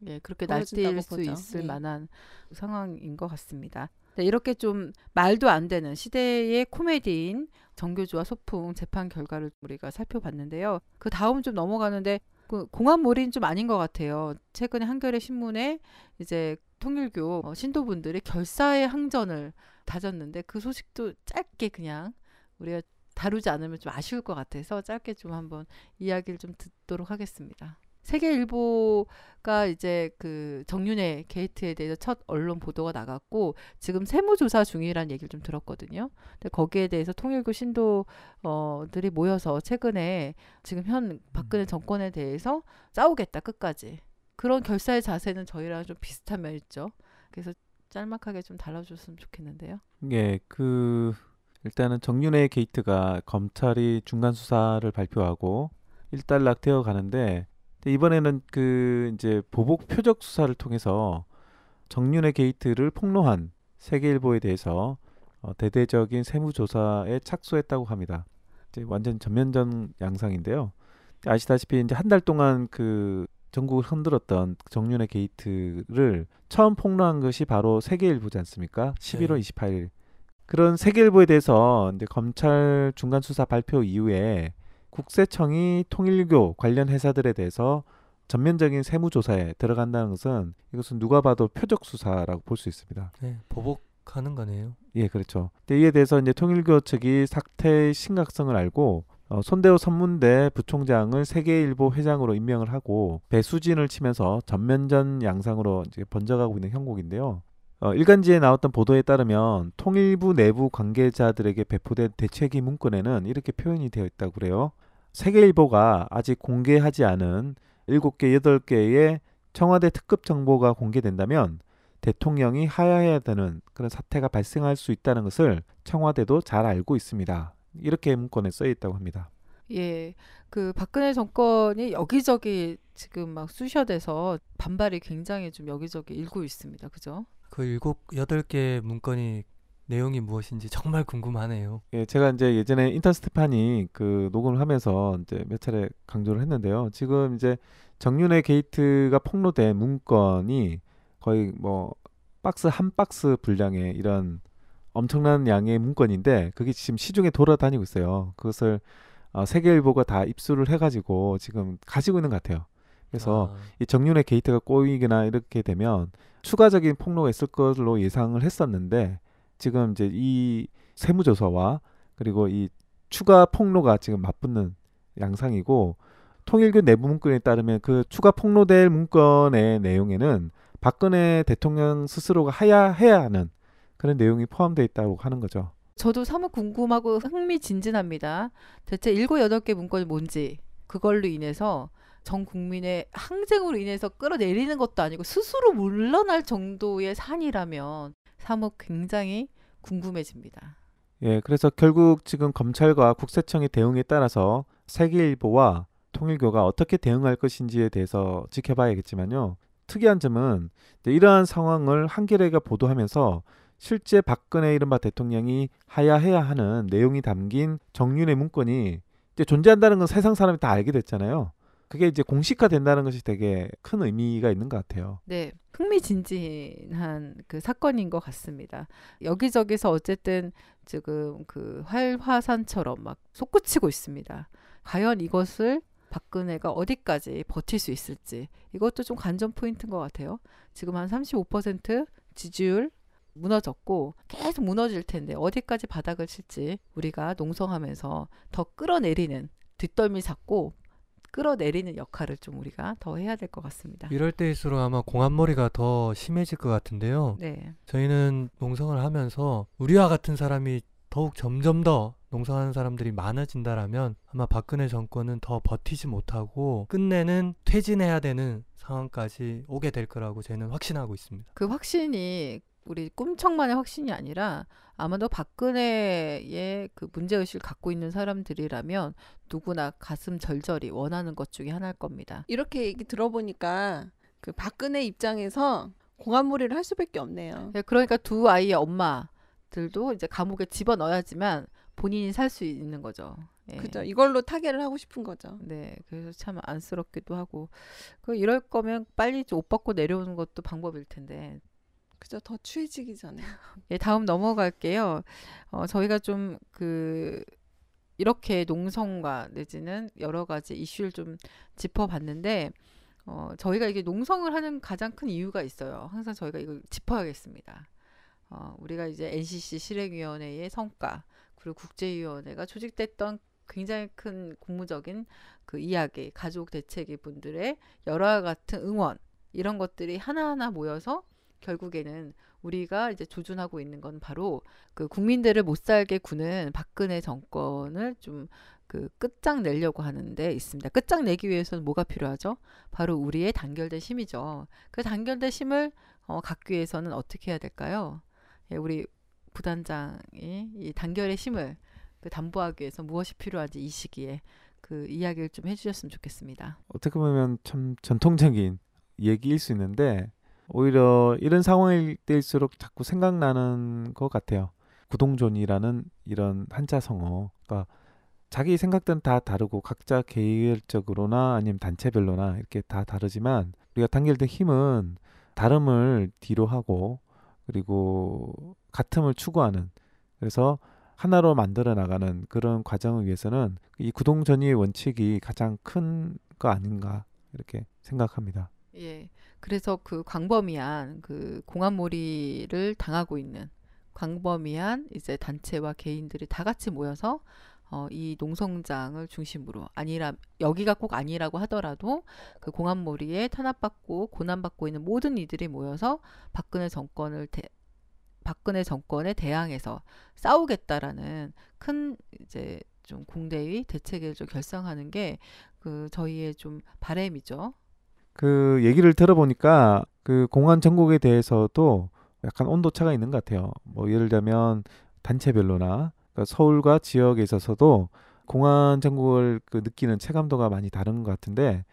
예 그렇게 날뛸 수 보죠. 있을 예. 만한 상황인 것 같습니다. 네, 이렇게 좀 말도 안 되는 시대의 코미디인 정교주와 소풍 재판 결과를 우리가 살펴봤는데요. 그 다음 좀 넘어가는데 그 공안몰이는 좀 아닌 것 같아요. 최근에 한겨레 신문에 이제 통일교 어, 신도분들이 결사의 항전을 다졌는데 그 소식도 짧게 그냥 우리가 다루지 않으면 좀 아쉬울 것 같아서 짧게 좀 한번 이야기를 좀 듣도록 하겠습니다. 세계일보가 이제 그 정윤회 게이트에 대해서 첫 언론 보도가 나갔고 지금 세무조사 중이라는 얘기를 좀 들었거든요. 근데 거기에 대해서 통일교 신도들이 모여서 최근에 지금 현 박근혜 정권에 대해서 싸우겠다 끝까지 그런 결사의 자세는 저희랑 좀 비슷한 면 있죠. 그래서 짤막하게 좀 달라줬으면 좋겠는데요. 예, 그 일단은 정윤회 게이트가 검찰이 중간 수사를 발표하고 일단락 되어 가는데 근데 이번에는 그 이제 보복 표적 수사를 통해서 정윤회 게이트를 폭로한 세계일보에 대해서 어, 대대적인 세무조사에 착수했다고 합니다. 이제 완전 전면전 양상인데요. 아시다시피 이제 한 달 동안 그 전국을 흔들었던 정윤회 게이트를 처음 폭로한 것이 바로 세계일보지 않습니까? 11월 28일. 그런 세계일보에 대해서 이제 검찰 중간 수사 발표 이후에 국세청이 통일교 관련 회사들에 대해서 전면적인 세무 조사에 들어간다는 것은 이것은 누가 봐도 표적 수사라고 볼 수 있습니다. 네, 보복 하는 거네요. 예, 그렇죠. 근데 이에 대해서 이제 통일교 측이 사태의 심각성을 알고 어, 손대호 선문대 부총장을 세계일보 회장으로 임명을 하고 배수진을 치면서 전면전 양상으로 이제 번져가고 있는 형국인데요. 어, 일간지에 나왔던 보도에 따르면 통일부 내부 관계자들에게 배포된 대책위 문건에는 이렇게 표현이 되어 있다고 그래요. 세계일보가 아직 공개하지 않은 7개, 8개의 청와대 특급 정보가 공개된다면 대통령이 하야해야 되는 그런 사태가 발생할 수 있다는 것을 청와대도 잘 알고 있습니다. 이렇게 문건에 써 있다고 합니다. 예, 그 박근혜 정권이 여기저기 지금 막 쑤셔대서 반발이 굉장히 좀 여기저기 일고 있습니다. 그죠? 그 일곱 여덟 개 문건이 내용이 무엇인지 정말 궁금하네요. 예, 제가 이제 예전에 인턴 스테판이 그 녹음을 하면서 이제 몇 차례 강조를 했는데요. 지금 이제 정윤회 게이트가 폭로된 문건이 거의 뭐 박스 한 박스 분량의 이런 엄청난 양의 문건인데 그게 지금 시중에 돌아다니고 있어요. 그것을 어, 세계일보가 다 입수를 해가지고 지금 가지고 있는 것 같아요. 그래서 아, 이 정윤의 게이트가 꼬이거나 이렇게 되면 추가적인 폭로가 있을 것으로 예상을 했었는데 지금 이제 이 세무조사와 그리고 이 추가 폭로가 지금 맞붙는 양상이고 통일교 내부 문건에 따르면 그 추가 폭로될 문건의 내용에는 박근혜 대통령 스스로가 해야 해야 하는 그런 내용이 포함되어 있다고 하는 거죠. 저도 사뭇 궁금하고 흥미진진합니다. 대체 일곱 여덟 개 문건이 뭔지 그걸로 인해서 전 국민의 항쟁으로 인해서 끌어내리는 것도 아니고 스스로 물러날 정도의 산이라면 사뭇 굉장히 궁금해집니다. 예, 그래서 결국 지금 검찰과 국세청의 대응에 따라서 세계일보와 통일교가 어떻게 대응할 것인지에 대해서 지켜봐야겠지만요. 특이한 점은 이러한 상황을 한겨레가 보도하면서 실제 박근혜 이른바 대통령이 하야해야 하는 내용이 담긴 정윤의 문건이 존재한다는 건 세상 사람이 다 알게 됐잖아요. 그게 이제 공식화 된다는 것이 되게 큰 의미가 있는 것 같아요. 네, 흥미진진한 그 사건인 것 같습니다. 여기저기서 어쨌든 지금 그 활화산처럼 막 솟구치고 있습니다. 과연 이것을 박근혜가 어디까지 버틸 수 있을지 이것도 좀 관전 포인트인 것 같아요. 지금 한 35% 지지율 무너졌고 계속 무너질 텐데 어디까지 바닥을 칠지 우리가 농성하면서 더 끌어내리는 뒷덜미 잡고 끌어내리는 역할을 좀 우리가 더 해야 될 것 같습니다. 이럴 때일수록 아마 공안머리가 더 심해질 것 같은데요. 네. 저희는 농성을 하면서 우리와 같은 사람이 더욱 점점 더 농성하는 사람들이 많아진다라면 아마 박근혜 정권은 더 버티지 못하고 끝내는 퇴진해야 되는 상황까지 오게 될 거라고 저희는 확신하고 있습니다. 그 확신이 우리 꿈청만의 확신이 아니라 아마도 박근혜의 그 문제의식을 갖고 있는 사람들이라면 누구나 가슴 절절히 원하는 것 중에 하나일 겁니다. 이렇게 얘기 들어보니까 그 박근혜 입장에서 공안몰이를 할 수밖에 없네요. 예, 그러니까 두 아이의 엄마들도 이제 감옥에 집어넣어야지만 본인이 살 수 있는 거죠. 예. 그죠? 이걸로 타결을 하고 싶은 거죠. 네, 그래서 참 안쓰럽기도 하고 그 이럴 거면 빨리 옷 벗고 내려오는 것도 방법일 텐데 그죠? 더 추해지기 전에. *laughs* 예, 다음 넘어갈게요. 어, 저희가 좀 그 이렇게 농성과 내지는 여러 가지 이슈를 좀 짚어봤는데 어, 저희가 이게 농성을 하는 가장 큰 이유가 있어요. 항상 저희가 이걸 짚어야겠습니다. 어, 우리가 이제 NCC 실행위원회의 성과 그리고 국제위원회가 조직됐던 굉장히 큰 국무적인 그 이야기, 가족 대책위 분들의 여러 같은 응원 이런 것들이 하나하나 모여서 결국에는 우리가 이제 조준하고 있는 건 바로 그 국민들을 못 살게 구는 박근혜 정권을 좀 그 끝장 내려고 하는데 있습니다. 끝장 내기 위해서는 뭐가 필요하죠? 바로 우리의 단결된 힘이죠. 그 단결된 힘을 어, 갖기 위해서는 어떻게 해야 될까요? 예, 우리 부단장이 이 단결의 힘을 그 담보하기 위해서 무엇이 필요한지 이 시기에 그 이야기를 좀 해주셨으면 좋겠습니다. 어떻게 보면 참 전통적인 얘기일 수 있는데 오히려 이런 상황일 때일수록 자꾸 생각나는 것 같아요. 구동존이라는 이런 한자 성어. 그러니까 자기 생각들은 다 다르고 각자 개별적으로나 아니면 단체별로나 이렇게 다 다르지만 우리가 단결된 힘은 다름을 뒤로 하고 그리고 같음을 추구하는 그래서 하나로 만들어 나가는 그런 과정을 위해서는 이 구동전의 원칙이 가장 큰 거 아닌가 이렇게 생각합니다. 예. 그래서 그 광범위한 그 공안몰이를 당하고 있는 광범위한 이제 단체와 개인들이 다 같이 모여서 어, 이 농성장을 중심으로 아니라 여기가 꼭 아니라고 하더라도 그 공안몰이에 탄압받고 고난받고 있는 모든 이들이 모여서 박근혜 정권을 대, 박근혜 정권에 대항해서 싸우겠다라는 큰 이제 좀 공대의 대책을 좀 결성하는 게 그 저희의 좀 바램이죠. 그 얘기를 들어보니까 그 공안 전국에 대해서도 약간 온도차가 있는 것 같아요. 뭐 예를 들면 단체별로나 그러니까 서울과 지역에 있어서도 공안 전국을 그 느끼는 체감도가 많이 다른 것 같은데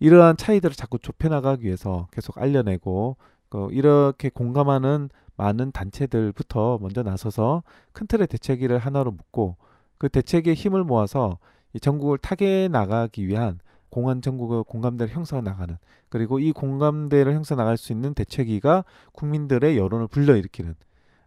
이러한 차이들을 자꾸 좁혀나가기 위해서 계속 알려내고 그 이렇게 공감하는 많은 단체들부터 먼저 나서서 큰 틀의 대책위를 하나로 묶고 그 대책의 힘을 모아서 이 전국을 타개 나가기 위한 공안 전국의 공감대를 형성해 나가는 그리고 이 공감대를 형성해 나갈 수 있는 대책위가 국민들의 여론을 불러일으키는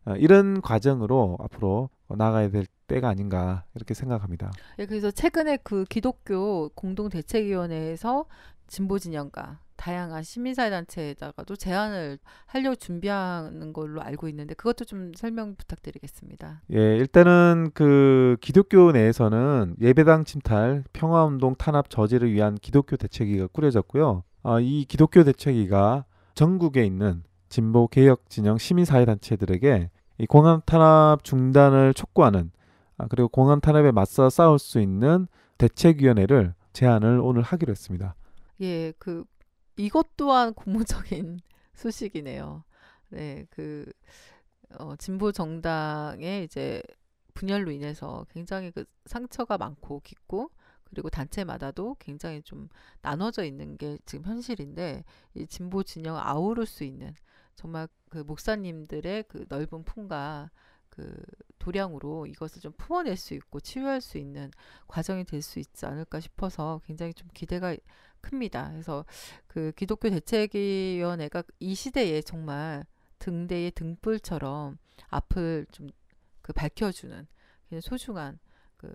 어, 이런 과정으로 앞으로 나가야 될 때가 아닌가 이렇게 생각합니다. 예, 그래서 최근에 그 기독교 공동 대책위원회에서 진보 진영과 다양한 시민사회단체에다가도 제안을 하려고 준비하는 걸로 알고 있는데 그것도 좀 설명 부탁드리겠습니다. 예, 일단은 그 기독교 내에서는 예배당 침탈, 평화운동 탄압 저지를 위한 기독교 대책위가 꾸려졌고요. 아, 이 기독교 대책위가 전국에 있는 진보 개혁 진영 시민사회단체들에게 이 공안 탄압 중단을 촉구하는 아, 그리고 공안 탄압에 맞서 싸울 수 있는 대책위원회를 제안을 오늘 하기로 했습니다. 예, 그 이것 또한 고무적인 *laughs* 소식이네요. 네, 그 어, 진보 정당의 이제 분열로 인해서 굉장히 그 상처가 많고 깊고 그리고 단체마다도 굉장히 좀 나눠져 있는 게 지금 현실인데 이 진보 진영 아우를 수 있는 정말 그 목사님들의 그 넓은 품과 그 도량으로 이것을 좀 품어낼 수 있고 치유할 수 있는 과정이 될 수 있지 않을까 싶어서 굉장히 좀 기대가 큽니다. 그래서 그 기독교 대책위원회가 이 시대에 정말 등대의 등불처럼 앞을 좀 그 밝혀주는 소중한 그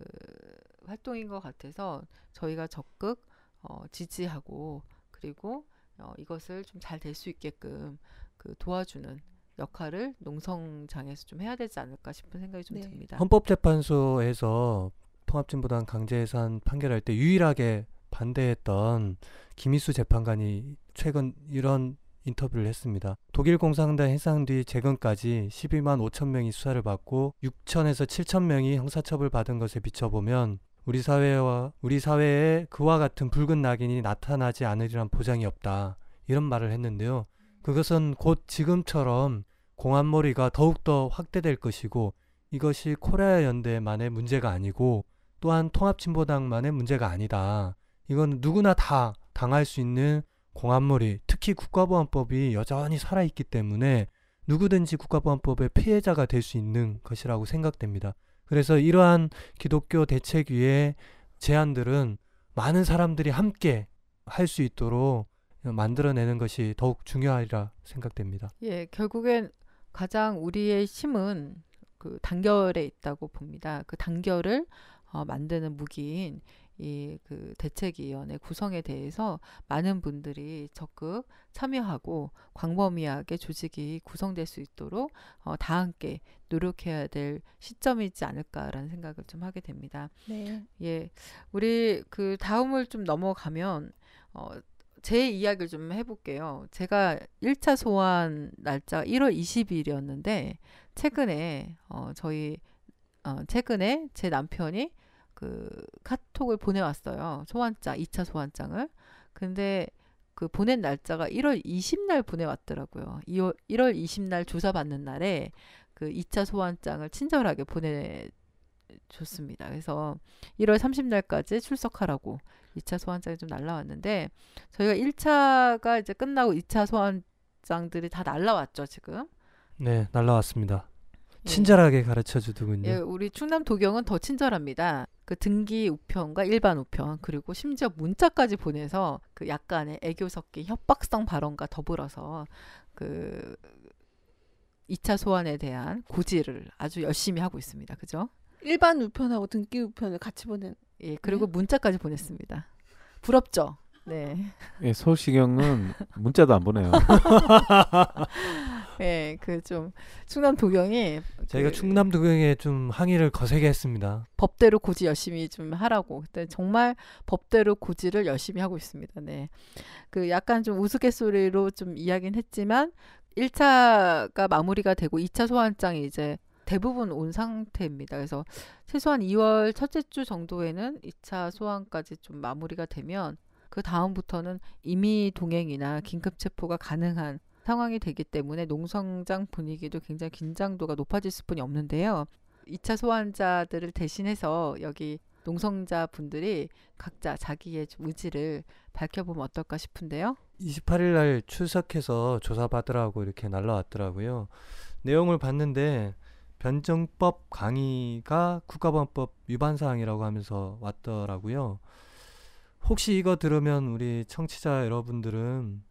활동인 것 같아서 저희가 적극 어, 지지하고 그리고 어, 이것을 좀 잘 될 수 있게끔 그 도와주는 역할을 농성장에서 좀 해야 되지 않을까 싶은 생각이 좀 네. 듭니다. 헌법재판소에서 통합진보당 강제해산 판결할 때 유일하게 반대했던 김희수 재판관이 최근 이런 인터뷰를 했습니다. 독일 공산당 해상 뒤 최근까지 12만 5천 명이 수사를 받고 6천에서 7천 명이 형사처벌 받은 것에 비춰보면 우리 사회와 우리 사회에 그와 같은 붉은 낙인이 나타나지 않으리란 보장이 없다. 이런 말을 했는데요. 그것은 곧 지금처럼 공안몰이가 더욱더 확대될 것이고 이것이 코리아 연대만의 문제가 아니고 또한 통합진보당만의 문제가 아니다. 이건 누구나 다 당할 수 있는 공안몰이, 특히 국가보안법이 여전히 살아있기 때문에 누구든지 국가보안법의 피해자가 될 수 있는 것이라고 생각됩니다. 그래서 이러한 기독교 대책위의 제안들은 많은 사람들이 함께 할 수 있도록 만들어내는 것이 더욱 중요하리라 생각됩니다. 예, 결국엔 가장 우리의 힘은 그 단결에 있다고 봅니다. 그 단결을 어, 만드는 무기인 이 그 대책위원회 구성에 대해서 많은 분들이 적극 참여하고 광범위하게 조직이 구성될 수 있도록 어, 다 함께 노력해야 될 시점이지 않을까라는 생각을 좀 하게 됩니다. 네. 예, 우리 그 다음을 좀 넘어가면 어, 제 이야기를 좀 해볼게요. 제가 1차 소환 날짜 1월 20일이었는데 최근에 어, 저희 어, 최근에 제 남편이 그 카톡을 보내왔어요. 소환장 2차 소환장을. 근데 그 보낸 날짜가 1월 20날 보내왔더라고요. 2월, 1월 20날 조사 받는 날에 그 2차 소환장을 친절하게 보내 줬습니다. 그래서 1월 30날까지 출석하라고 2차 소환장이 좀 날라왔는데 저희가 1차가 이제 끝나고 2차 소환장들이 다 날라왔죠, 지금. 네, 날라왔습니다. 예. 친절하게 가르쳐 주더군요. 예, 우리 충남 도경은 더 친절합니다. 그 등기 우편과 일반 우편 그리고 심지어 문자까지 보내서 그 약간의 애교 섞인 협박성 발언과 더불어서 그 2차 소환에 대한 고지를 아주 열심히 하고 있습니다. 그죠? 일반 우편하고 등기 우편을 같이 보낸 예, 그리고 문자까지 보냈습니다. 부럽죠? 네. 예, 서울시경은 문자도 안 보내요. *laughs* 예, 그 좀 충남 도경이 저희가 그 충남 도경에 좀 항의를 거세게 했습니다. 법대로 고지 열심히 좀 하라고. 근데 정말 법대로 고지를 열심히 하고 있습니다. 네. 그 약간 좀 우스갯소리로 좀 이야기는 했지만 1차가 마무리가 되고 2차 소환장이 이제 대부분 온 상태입니다. 그래서 최소한 2월 첫째 주 정도에는 2차 소환까지 좀 마무리가 되면 그 다음부터는 임의 동행이나 긴급 체포가 가능한 상황이 되기 때문에 농성장 분위기도 굉장히 긴장도가 높아질 수뿐이 없는데요. 2차 소환자들을 대신해서 여기 농성자 분들이 각자 자기의 좀 의지를 밝혀보면 어떨까 싶은데요. 28일 날 출석해서 조사받으라고 이렇게 날라왔더라고요. 내용을 봤는데 변증법 강의가 국가보안법 위반 사항이라고 하면서 왔더라고요. 혹시 이거 들으면 우리 청취자 여러분들은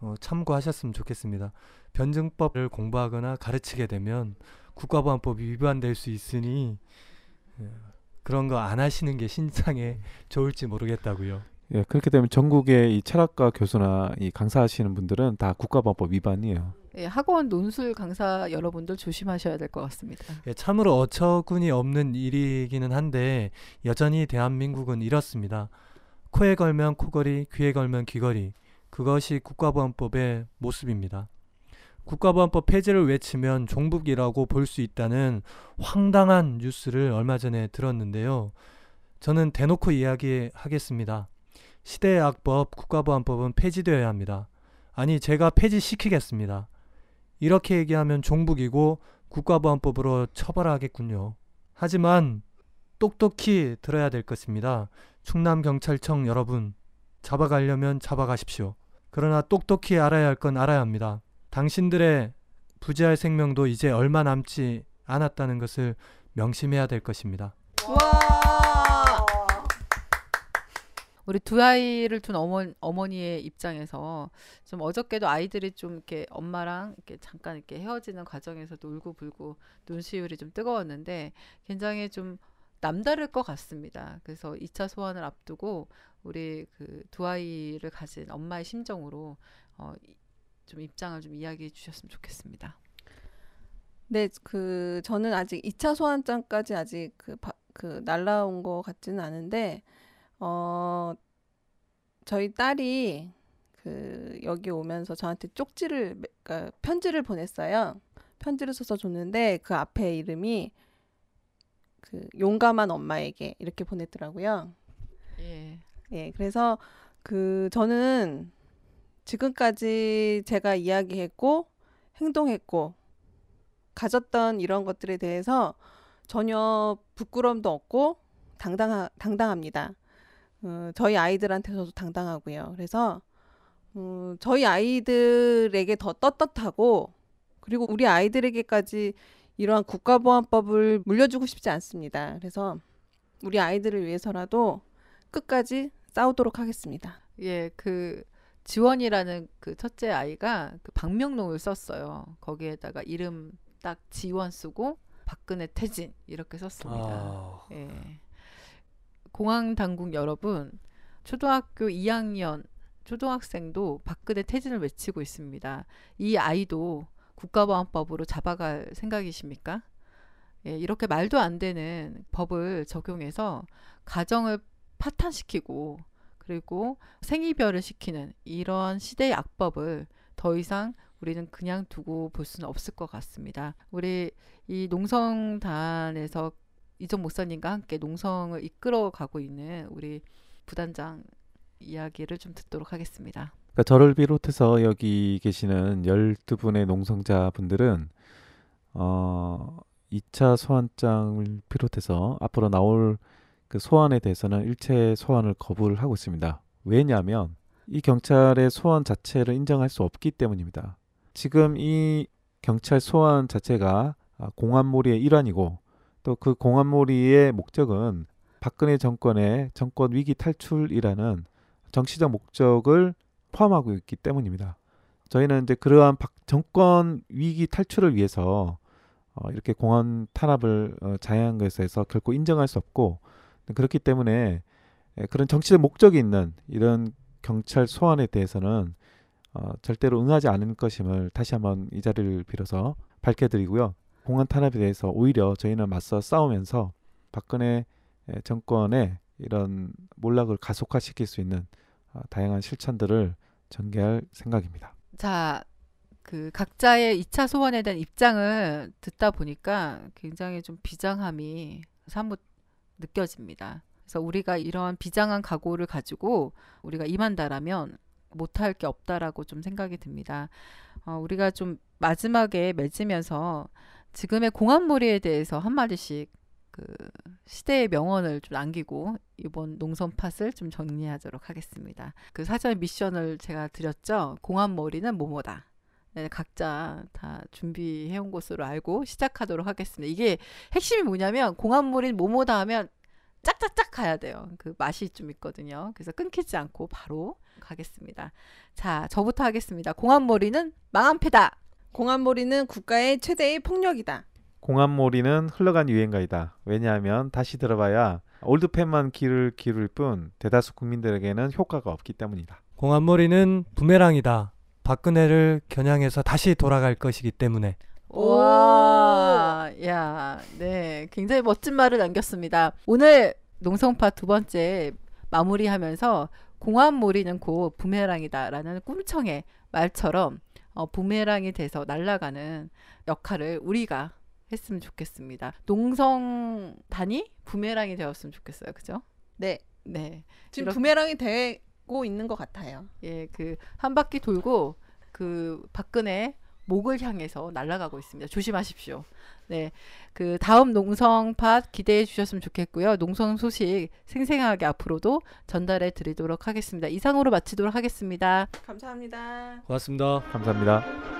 어, 참고하셨으면 좋겠습니다. 변증법을 공부하거나 가르치게 되면 국가보안법이 위반될 수 있으니 예, 그런 거 안 하시는 게 신상에 좋을지 모르겠다고요. 예, 그렇게 되면 전국의 이 철학과 교수나 이 강사하시는 분들은 다 국가보안법 위반이에요. 예, 학원 논술 강사 여러분들 조심하셔야 될 것 같습니다. 예, 참으로 어처구니 없는 일이기는 한데 여전히 대한민국은 이렇습니다. 코에 걸면 코걸이, 귀에 걸면 귀걸이. 그것이 국가보안법의 모습입니다. 국가보안법 폐지를 외치면 종북이라고 볼 수 있다는 황당한 뉴스를 얼마 전에 들었는데요. 저는 대놓고 이야기하겠습니다. 시대의 악법 국가보안법은 폐지되어야 합니다. 아니 제가 폐지시키겠습니다. 이렇게 얘기하면 종북이고 국가보안법으로 처벌하겠군요. 하지만 똑똑히 들어야 될 것입니다. 충남경찰청 여러분, 잡아가려면 잡아가십시오. 그러나 똑똑히 알아야 할 건 알아야 합니다. 당신들의 부재할 생명도 이제 얼마 남지 않았다는 것을 명심해야 될 것입니다. 우리 두 아이를 둔 어머, 어머니의 입장에서 좀 어저께도 아이들이 좀 이렇게 엄마랑 이렇게 잠깐 이렇게 헤어지는 과정에서도 울고 불고 눈시울이 좀 뜨거웠는데 굉장히 좀 남다를 것 같습니다. 그래서 2차 소환을 앞두고 우리 그 두 아이를 가진 엄마의 심정으로 어, 좀 입장을 좀 이야기해 주셨으면 좋겠습니다. 네, 그 저는 아직 2차 소환장까지 아직 그, 바, 그 날라온 것 같지는 않은데 어 저희 딸이 그 여기 오면서 저한테 쪽지를 그러니까 편지를 보냈어요. 편지를 써서 줬는데 그 앞에 이름이 그 용감한 엄마에게 이렇게 보냈더라고요. 예. 예, 그래서 그 저는 지금까지 제가 이야기했고 행동했고 가졌던 이런 것들에 대해서 전혀 부끄러움도 없고 당당하, 당당합니다. 어, 저희 아이들한테서도 당당하고요. 그래서 어, 저희 아이들에게 더 떳떳하고 그리고 우리 아이들에게까지 이러한 국가보안법을 물려주고 싶지 않습니다. 그래서 우리 아이들을 위해서라도 끝까지 싸우도록 하겠습니다. 예, 그 지원이라는 그 첫째 아이가 그 방명록을 썼어요. 거기에다가 이름 딱 지원 쓰고 박근혜 퇴진 이렇게 썼습니다. 아... 예. 공항 당국 여러분, 초등학교 2학년 초등학생도 박근혜 퇴진을 외치고 있습니다. 이 아이도 국가보안법으로 잡아갈 생각이십니까? 예, 이렇게 말도 안 되는 법을 적용해서 가정을 파탄시키고 그리고 생이별을 시키는 이런 시대의 악법을 더 이상 우리는 그냥 두고 볼 수는 없을 것 같습니다. 우리 이 농성단에서 이정 목사님과 함께 농성을 이끌어 가고 있는 우리 부단장 이야기를 좀 듣도록 하겠습니다. 그러니까 저를 비롯해서 여기 계시는 12분의 농성자분들은 어 2차 소환장을 비롯해서 앞으로 나올 그 소환에 대해서는 일체 소환을 거부를 하고 있습니다. 왜냐하면 이 경찰의 소환 자체를 인정할 수 없기 때문입니다. 지금 이 경찰 소환 자체가 아, 공안몰이의 일환이고 또 그 공안몰이의 목적은 박근혜 정권의 정권 위기 탈출이라는 정치적 목적을 포함하고 있기 때문입니다. 저희는 이제 그러한 정권 위기 탈출을 위해서 어, 이렇게 공안 탄압을 어, 자행한 것에서 결코 인정할 수 없고 그렇기 때문에 그런 정치적 목적이 있는 이런 경찰 소환에 대해서는 어, 절대로 응하지 않을 것임을 다시 한번 이 자리를 빌어서 밝혀드리고요. 공안 탄압에 대해서 오히려 저희는 맞서 싸우면서 박근혜 에, 정권의 이런 몰락을 가속화시킬 수 있는 어, 다양한 실천들을 전개할 생각입니다. 자, 그 각자의 2차 소원에 대한 입장을 듣다 보니까 굉장히 좀 비장함이 사뭇 느껴집니다. 그래서 우리가 이러한 비장한 각오를 가지고 우리가 임한다라면 못할 게 없다라고 좀 생각이 듭니다. 어, 우리가 좀 마지막에 맺으면서 지금의 공안몰이에 대해서 한 마디씩 그 시대의 명언을 좀 남기고 이번 농선 팟을 좀 정리하도록 하겠습니다. 그 사전 미션을 제가 드렸죠. 공안몰이는 뭐뭐다. 네, 각자 다 준비해온 것으로 알고 시작하도록 하겠습니다. 이게 핵심이 뭐냐면 공안몰이는 뭐뭐다 하면 짝짝짝 가야 돼요. 그 맛이 좀 있거든요. 그래서 끊기지 않고 바로 가겠습니다. 자, 저부터 하겠습니다. 공안몰이는 망한 패다. 공안몰이는 국가의 최대의 폭력이다. 공안몰이는 흘러간 유행가이다. 왜냐하면 다시 들어봐야 올드팬만 귀를 기울일 뿐 대다수 국민들에게는 효과가 없기 때문이다. 공안몰이는 부메랑이다. 박근혜를 겨냥해서 다시 돌아갈 것이기 때문에. 와, 야, 네, 굉장히 멋진 말을 남겼습니다. 오늘 농성파 두 번째 마무리하면서 공안몰이는 곧 부메랑이다라는 꿈청의 말처럼 어, 부메랑이 돼서 날아가는 역할을 우리가 했으면 좋겠습니다. 농성단이 부메랑이 되었으면 좋겠어요. 그죠? 네. 네. 지금 이렇게- 부메랑이 되고 있는 것 같아요. 예, 그 한 바퀴 돌고 그 박근혜 목을 향해서 날아가고 있습니다. 조심하십시오. 네, 그 다음 농성팟 기대해 주셨으면 좋겠고요. 농성 소식 생생하게 앞으로도 전달해 드리도록 하겠습니다. 이상으로 마치도록 하겠습니다. 감사합니다. 고맙습니다. 감사합니다.